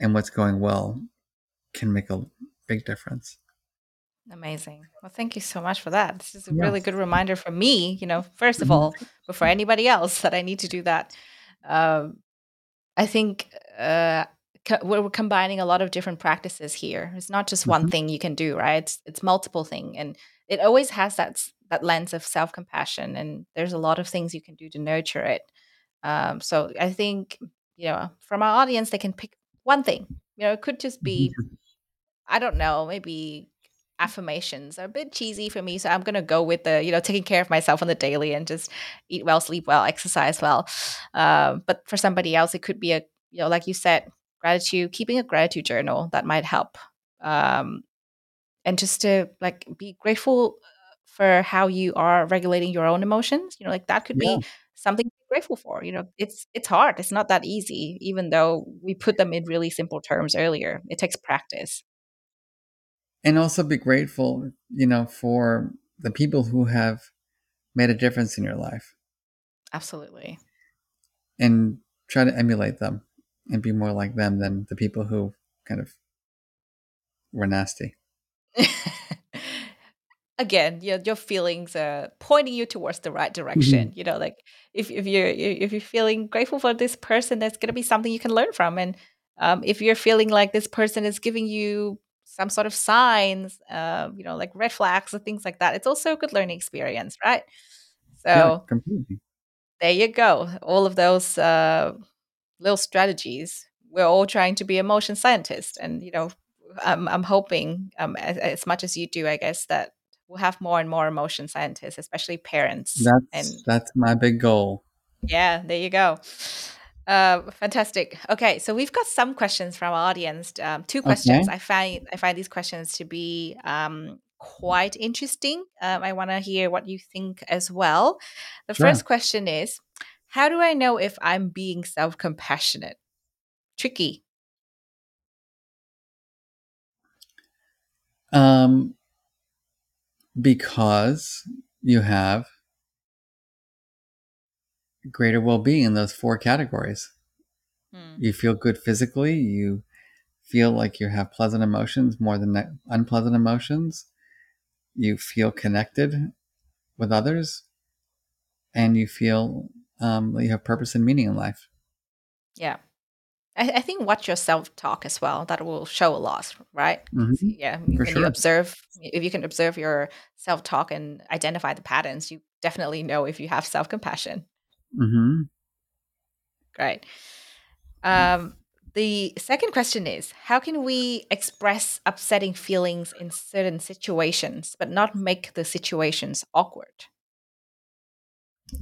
and what's going well can make a big difference. Amazing. Well, thank you so much for that. This is a really good reminder for me, you know, first of mm-hmm. all, before anybody else, that I need to do that. Um, I think uh, co- we're combining a lot of different practices here. It's not just one Mhm. thing you can do, right? It's, it's multiple thing, and it always has that that lens of self compassion. And there's a lot of things you can do to nurture it. Um, so I think you know from our audience, they can pick one thing. You know, it could just be I don't know, maybe affirmations are a bit cheesy for me. So I'm gonna go with the, you know, taking care of myself on the daily and just eat well, sleep well, exercise well. Um, but for somebody else, it could be a, you know, like you said, gratitude, keeping a gratitude journal that might help. Um, and just to like be grateful for how you are regulating your own emotions. You know, like that could Yeah. be something to be grateful for. You know, it's it's hard. It's not that easy, even though we put them in really simple terms earlier. It takes practice. And also be grateful, you know, for the people who have made a difference in your life Absolutely. and try to emulate them and be more like them than the people who kind of were nasty. Again, your your feelings are pointing you towards the right direction. You know, like if if you're if you're feeling grateful for this person, there's gonna be something you can learn from. And um, if you're feeling like this person is giving you some sort of signs, uh, you know, like red flags or things like that, it's also a good learning experience, right? So Yeah, completely. there you go. All of those uh, little strategies. We're all trying to be emotion scientists, and you know, I'm I'm hoping um, as, as much as you do, I guess that we'll have more and more emotion scientists, especially parents. That's And That's that's my big goal. yeah, there you go. Uh, fantastic. Okay, so we've got some questions from our audience. Um, two questions. Okay. I find I find these questions to be um, quite interesting. Um, I want to hear what you think as well. The Sure. first question is, how do I know if I'm being self compassionate? Tricky. Um, because you have greater well-being in those four categories. Hmm. You feel good physically. You feel like you have pleasant emotions more than unpleasant emotions. You feel connected with others, and you feel um, that you have purpose and meaning in life. Yeah. I, I think watch your self talk as well. That will show a lot, right? Mhm. Yeah. For When you observe, if you can observe your self talk and identify the patterns, you definitely know if you have self compassion. Hmm Great. Um, the second question is How can we express upsetting feelings in certain situations, but not make the situations awkward?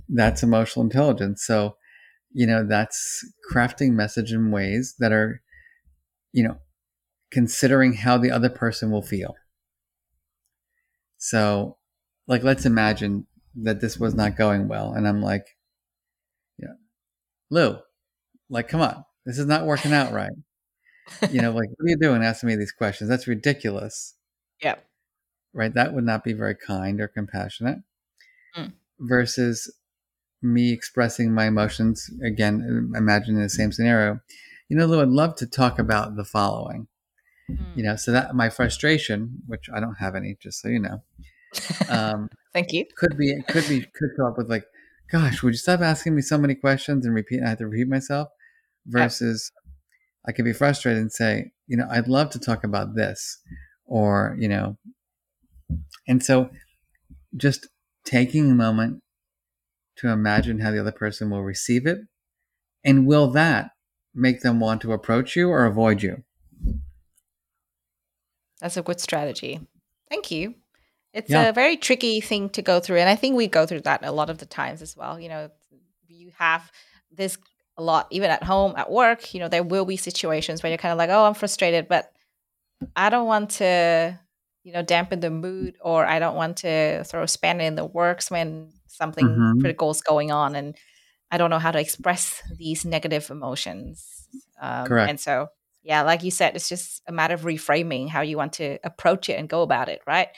That's emotional intelligence. So, you know, that's crafting message in ways that are, you know, considering how the other person will feel. So, like, let's imagine that this was not going well, and I'm like, Lu, like, come on, this is not working out right. You know, like, what are you doing asking me these questions? That's ridiculous, Yeah. right? That would not be very kind or compassionate. Mm. Versus me expressing my emotions again, imagine in the same scenario. You know, Lu, I'd love to talk about the following. Mm. You know, so that my frustration, which I don't have any, just so you know, um, Thank you. could be could be could come up with like, gosh, would you stop asking me so many questions and repeat? I have to repeat myself. Versus, I could be frustrated and say, you know, I'd love to talk about this, or you know, and so just taking a moment to imagine how the other person will receive it, and will that make them want to approach you or avoid you? That's a good strategy. Thank you. It's Yeah. a very tricky thing to go through. And I think we go through that a lot of the times as well. You know, you have this a lot, even at home, at work, you know, there will be situations where you're kind of like, oh, I'm frustrated, but I don't want to, you know, dampen the mood or I don't want to throw a spanner in the works when something Mhm. critical is going on. And I don't know how to express these negative emotions. Um, Correct. And so, yeah, like you said, it's just a matter of reframing how you want to approach it and go about it, right?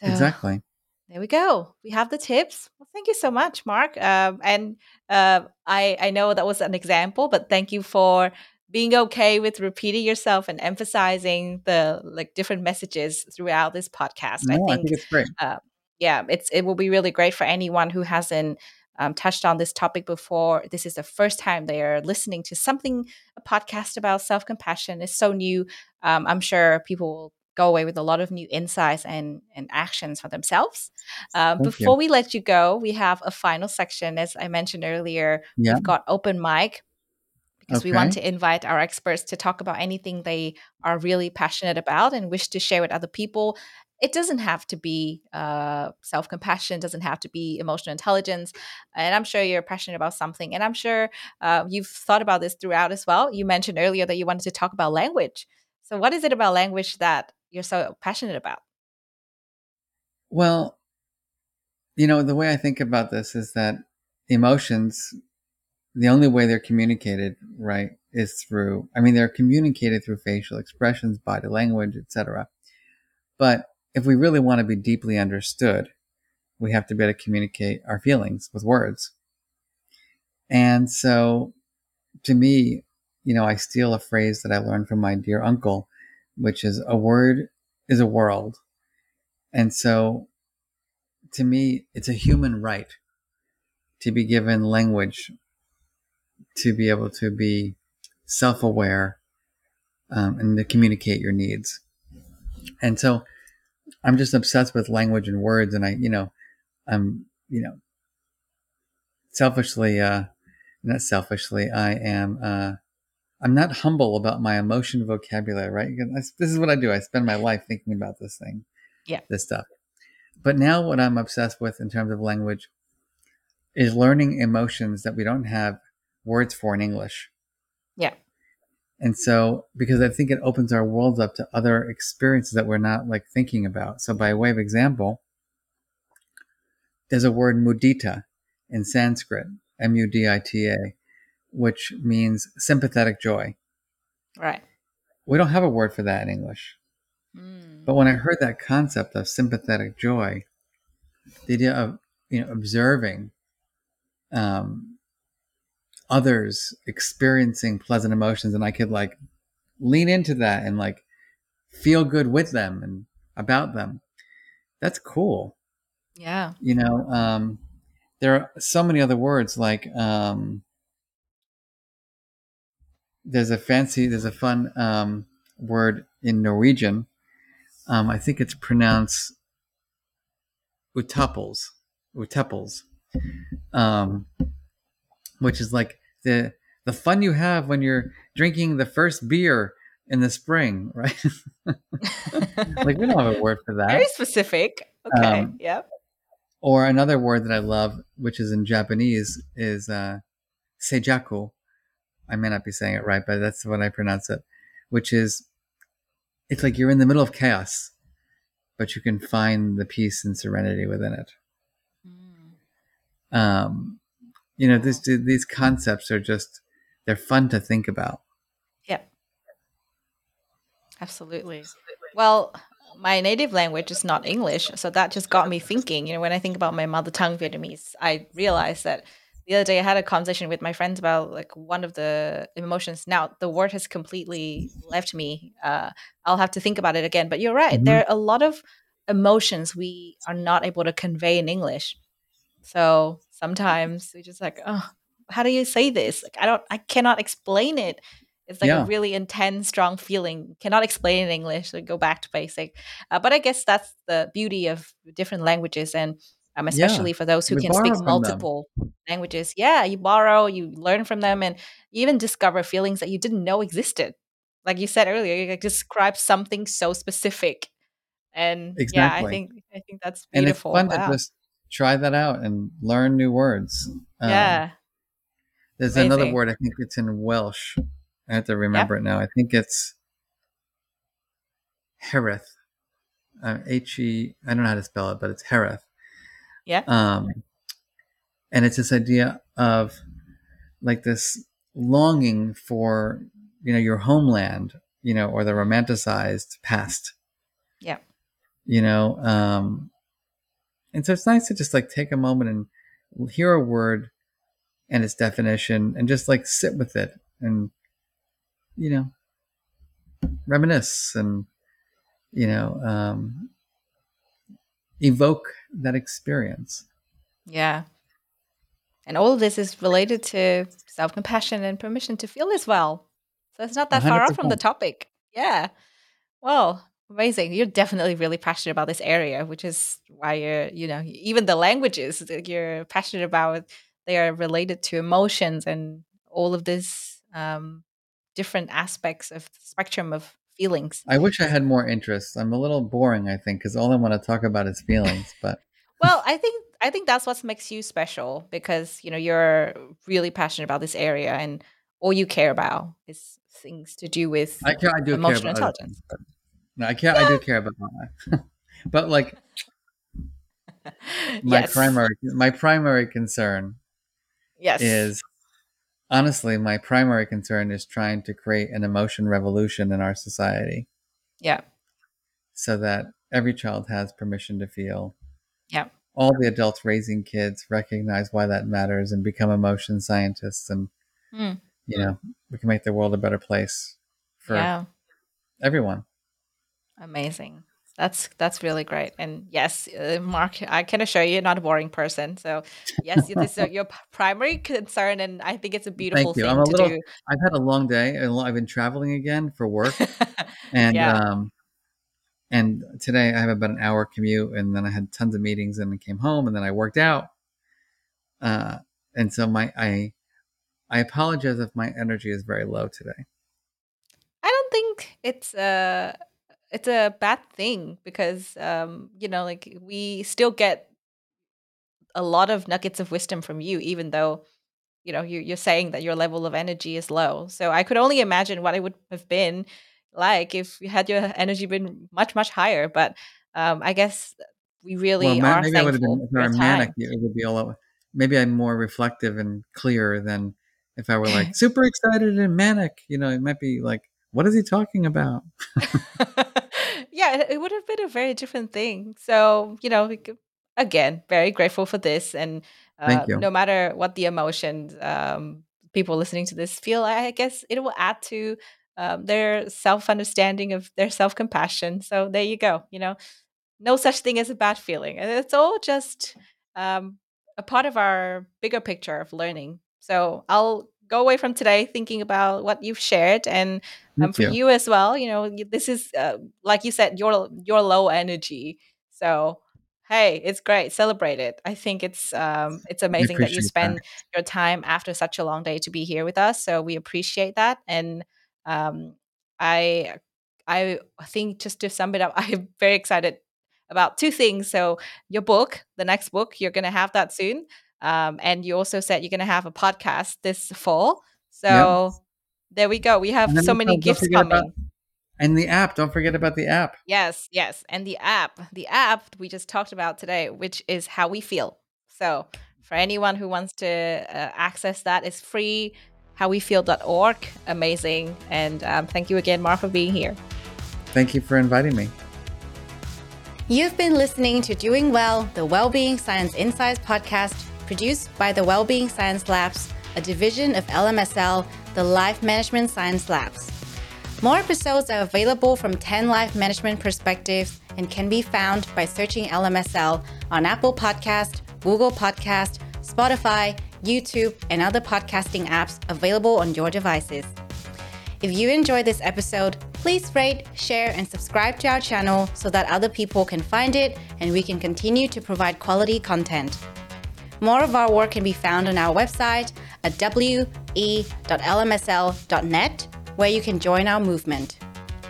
So Exactly. there we go. We have the tips. Well, thank you so much, Marc. Um, and uh, I I know that was an example, but thank you for being okay with repeating yourself and emphasizing the like different messages throughout this podcast. I No, I think think it's great. uh, yeah, it's it will be really great for anyone who hasn't um, touched on this topic before, this is the first time they are listening to something, a podcast about self compassion. It's so new. Um, I'm sure people will go away with a lot of new insights and, and actions for themselves. Uh, before you. we let you go, we have a final section. As I mentioned earlier, yeah. we've got open mic because okay. we want to invite our experts to talk about anything they are really passionate about and wish to share with other people. It doesn't have to be uh, self compassion, doesn't have to be emotional intelligence. And I'm sure you're passionate about something. And I'm sure uh, you've thought about this throughout as well. You mentioned earlier that you wanted to talk about language. So, what is it about language that you're so passionate about? Well, you know, the way I think about this is that emotions, the only way they're communicated, right, is through, I mean, they're communicated through facial expressions, body language, etc. But if we really want to be deeply understood, we have to be able to communicate our feelings with words. And so to me, you know, I steal a phrase that I learned from my dear uncle which is a word is a world. And so to me, it's a human right to be given language to be able to be self aware um, and to communicate your needs. And so I'm just obsessed with language and words. And I, you know, I'm, you know, selfishly, uh, not selfishly, I am, uh, I'm not humble about my emotion vocabulary, right? This is what I do. I spend my life thinking about this thing, yeah, this stuff. But now, what I'm obsessed with in terms of language is learning emotions that we don't have words for in English. Yeah. And so, because I think it opens our worlds up to other experiences that we're not like thinking about. So, by way of example, there's a word mudita in Sanskrit, M U D I T A, which means sympathetic joy. Right. We don't have a word for that in English. Mm. But when I heard that concept of sympathetic joy, the idea of you know observing um, others experiencing pleasant emotions, and I could like lean into that and like feel good with them and about them. That's cool. Yeah. You know, um, there are so many other words like um, there's a fancy, there's a fun um, word in Norwegian. Um, I think it's pronounced utepils, utepils, um, which is like the the fun you have when you're drinking the first beer in the spring, right? like we don't have a word for that. Very specific. Okay. Um, yep. Or another word that I love, which is in Japanese, is uh, seijaku, I may not be saying it right, but that's what I pronounce it, which is it's like you're in the middle of chaos, but you can find the peace and serenity within it. Mm. Um, you know, this, these concepts are just, they're fun to think about. Yeah. Absolutely. Well, my native language is not English, so that just got me thinking. You know, when I think about my mother tongue Vietnamese, I realize that the other day I had a conversation with my friends about like one of the emotions. Now the word has completely left me. Uh, I'll have to think about it again. But you're right. Mm-hmm. There are a lot of emotions we are not able to convey in English. So sometimes we just like, oh, how do you say this? Like I don't, I cannot explain it. It's like yeah. a really intense, strong feeling. Cannot explain in English. So go back to basic. Uh, but I guess that's the beauty of different languages and um, especially yeah, for those who can speak multiple them. languages. Yeah, you borrow, you learn from them, and you even discover feelings that you didn't know existed. Like you said earlier, you describe something so specific, and exactly. yeah, I think I think that's beautiful. And it's fun wow. to just try that out and learn new words. Um, yeah, there's Amazing. another word. I think it's in Welsh. I have to remember it now. I think it's Hiraeth. Uh, H E. I don't know how to spell it, but it's Hiraeth yeah. Um, and it's this idea of like this longing for you know your homeland, you know, or the romanticized past. Yeah. You know, um, and so it's nice to just like take a moment and hear a word and its definition and just like sit with it and you know reminisce and you know um, evoke that experience. Yeah. And all of this is related to self compassion and permission to feel as well. So it's not that far off from the topic. Yeah. Well, amazing. You're definitely really passionate about this area, which is why you're, you know, even the languages that you're passionate about, they are related to emotions and all of this um, different aspects of the spectrum of feelings. I wish I had more interest. I'm a little boring, I think, because all I want to talk about is feelings. But Well, I think I think that's what makes you special because you know you're really passionate about this area and all you care about is things to do with I care. I do care emotional about other intelligence. things. No, I care. I do care about that. but like my yes. primary, my primary concern yes. is honestly my primary concern is trying to create an emotion revolution in our society yeah. so that every child has permission to feel Yeah. all the adults raising kids recognize why that matters and become emotion scientists and Mm. you know we can make the world a better place for Yeah. everyone Amazing. That's that's really great. And yes, uh, Marc, I can assure you, you're not a boring person. So yes, this is your primary concern, and I think it's a beautiful thank you thing i'm a to little do. i've had a long day i've been traveling again for work and Yeah. um and today i have about an hour commute and then i had tons of meetings and then came home and then i worked out uh and so my i i apologize if my energy is very low today I don't think it's a it's a bad thing because um, you know, like we still get a lot of nuggets of wisdom from you, even though you know you, you're saying that your level of energy is low. So I could only imagine what it would have been like if you had your energy been much much higher. But um, I guess we well really ma- are maybe i would have been if i were manic it would be all over maybe i'm more reflective and clear than if i were like super excited and manic you know it might be like what is he talking about yeah, it, would have been a very different thing. So, you know, again, very grateful for this. And uh, no matter what the emotions um, people listening to this feel, I guess it will add to um, their self understanding of their self compassion. So, there you go. You know, no such thing as a bad feeling. And It's all just um, a part of our bigger picture of learning. So I'll go away from today thinking about what you've shared, and um, for you as well. You know, this is uh, like you said, your your low energy. So hey, it's great. Celebrate it. I think it's um, it's amazing that you appreciate that spend your time after such a long day to be here with us. So we appreciate that, and um, I I think just to sum it up, I'm very excited about two things. So your book, the next book, you're going to have that soon. Um, and you also said you're going to have a podcast this fall. So there we go. We have so many don't gifts forget about coming. and the app don't forget about the app Yes, yes. And the app, the app we just talked about today, which is How We Feel. So for anyone who wants to uh, access that, it's free. Howwefeel.org. Amazing. And um, thank you again, Marc, for being here. thank you for inviting me You've been listening to Doing Well, the Wellbeing Science Insights podcast, produced by the Wellbeing Science Labs, a division of LMSL, the Life Management Science Labs. More episodes are available from 10 life management perspectives and can be found by searching LMSL on Apple Podcast, Google Podcast, Spotify, YouTube, and other podcasting apps available on your devices. If you enjoyed this episode, please rate, share, and subscribe to our channel so that other people can find it and we can continue to provide quality content. More of our work can be found on our website at we.lmsl.net, where you can join our movement.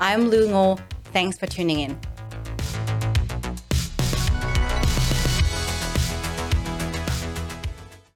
I'm Lu Ngo. Thanks for tuning in.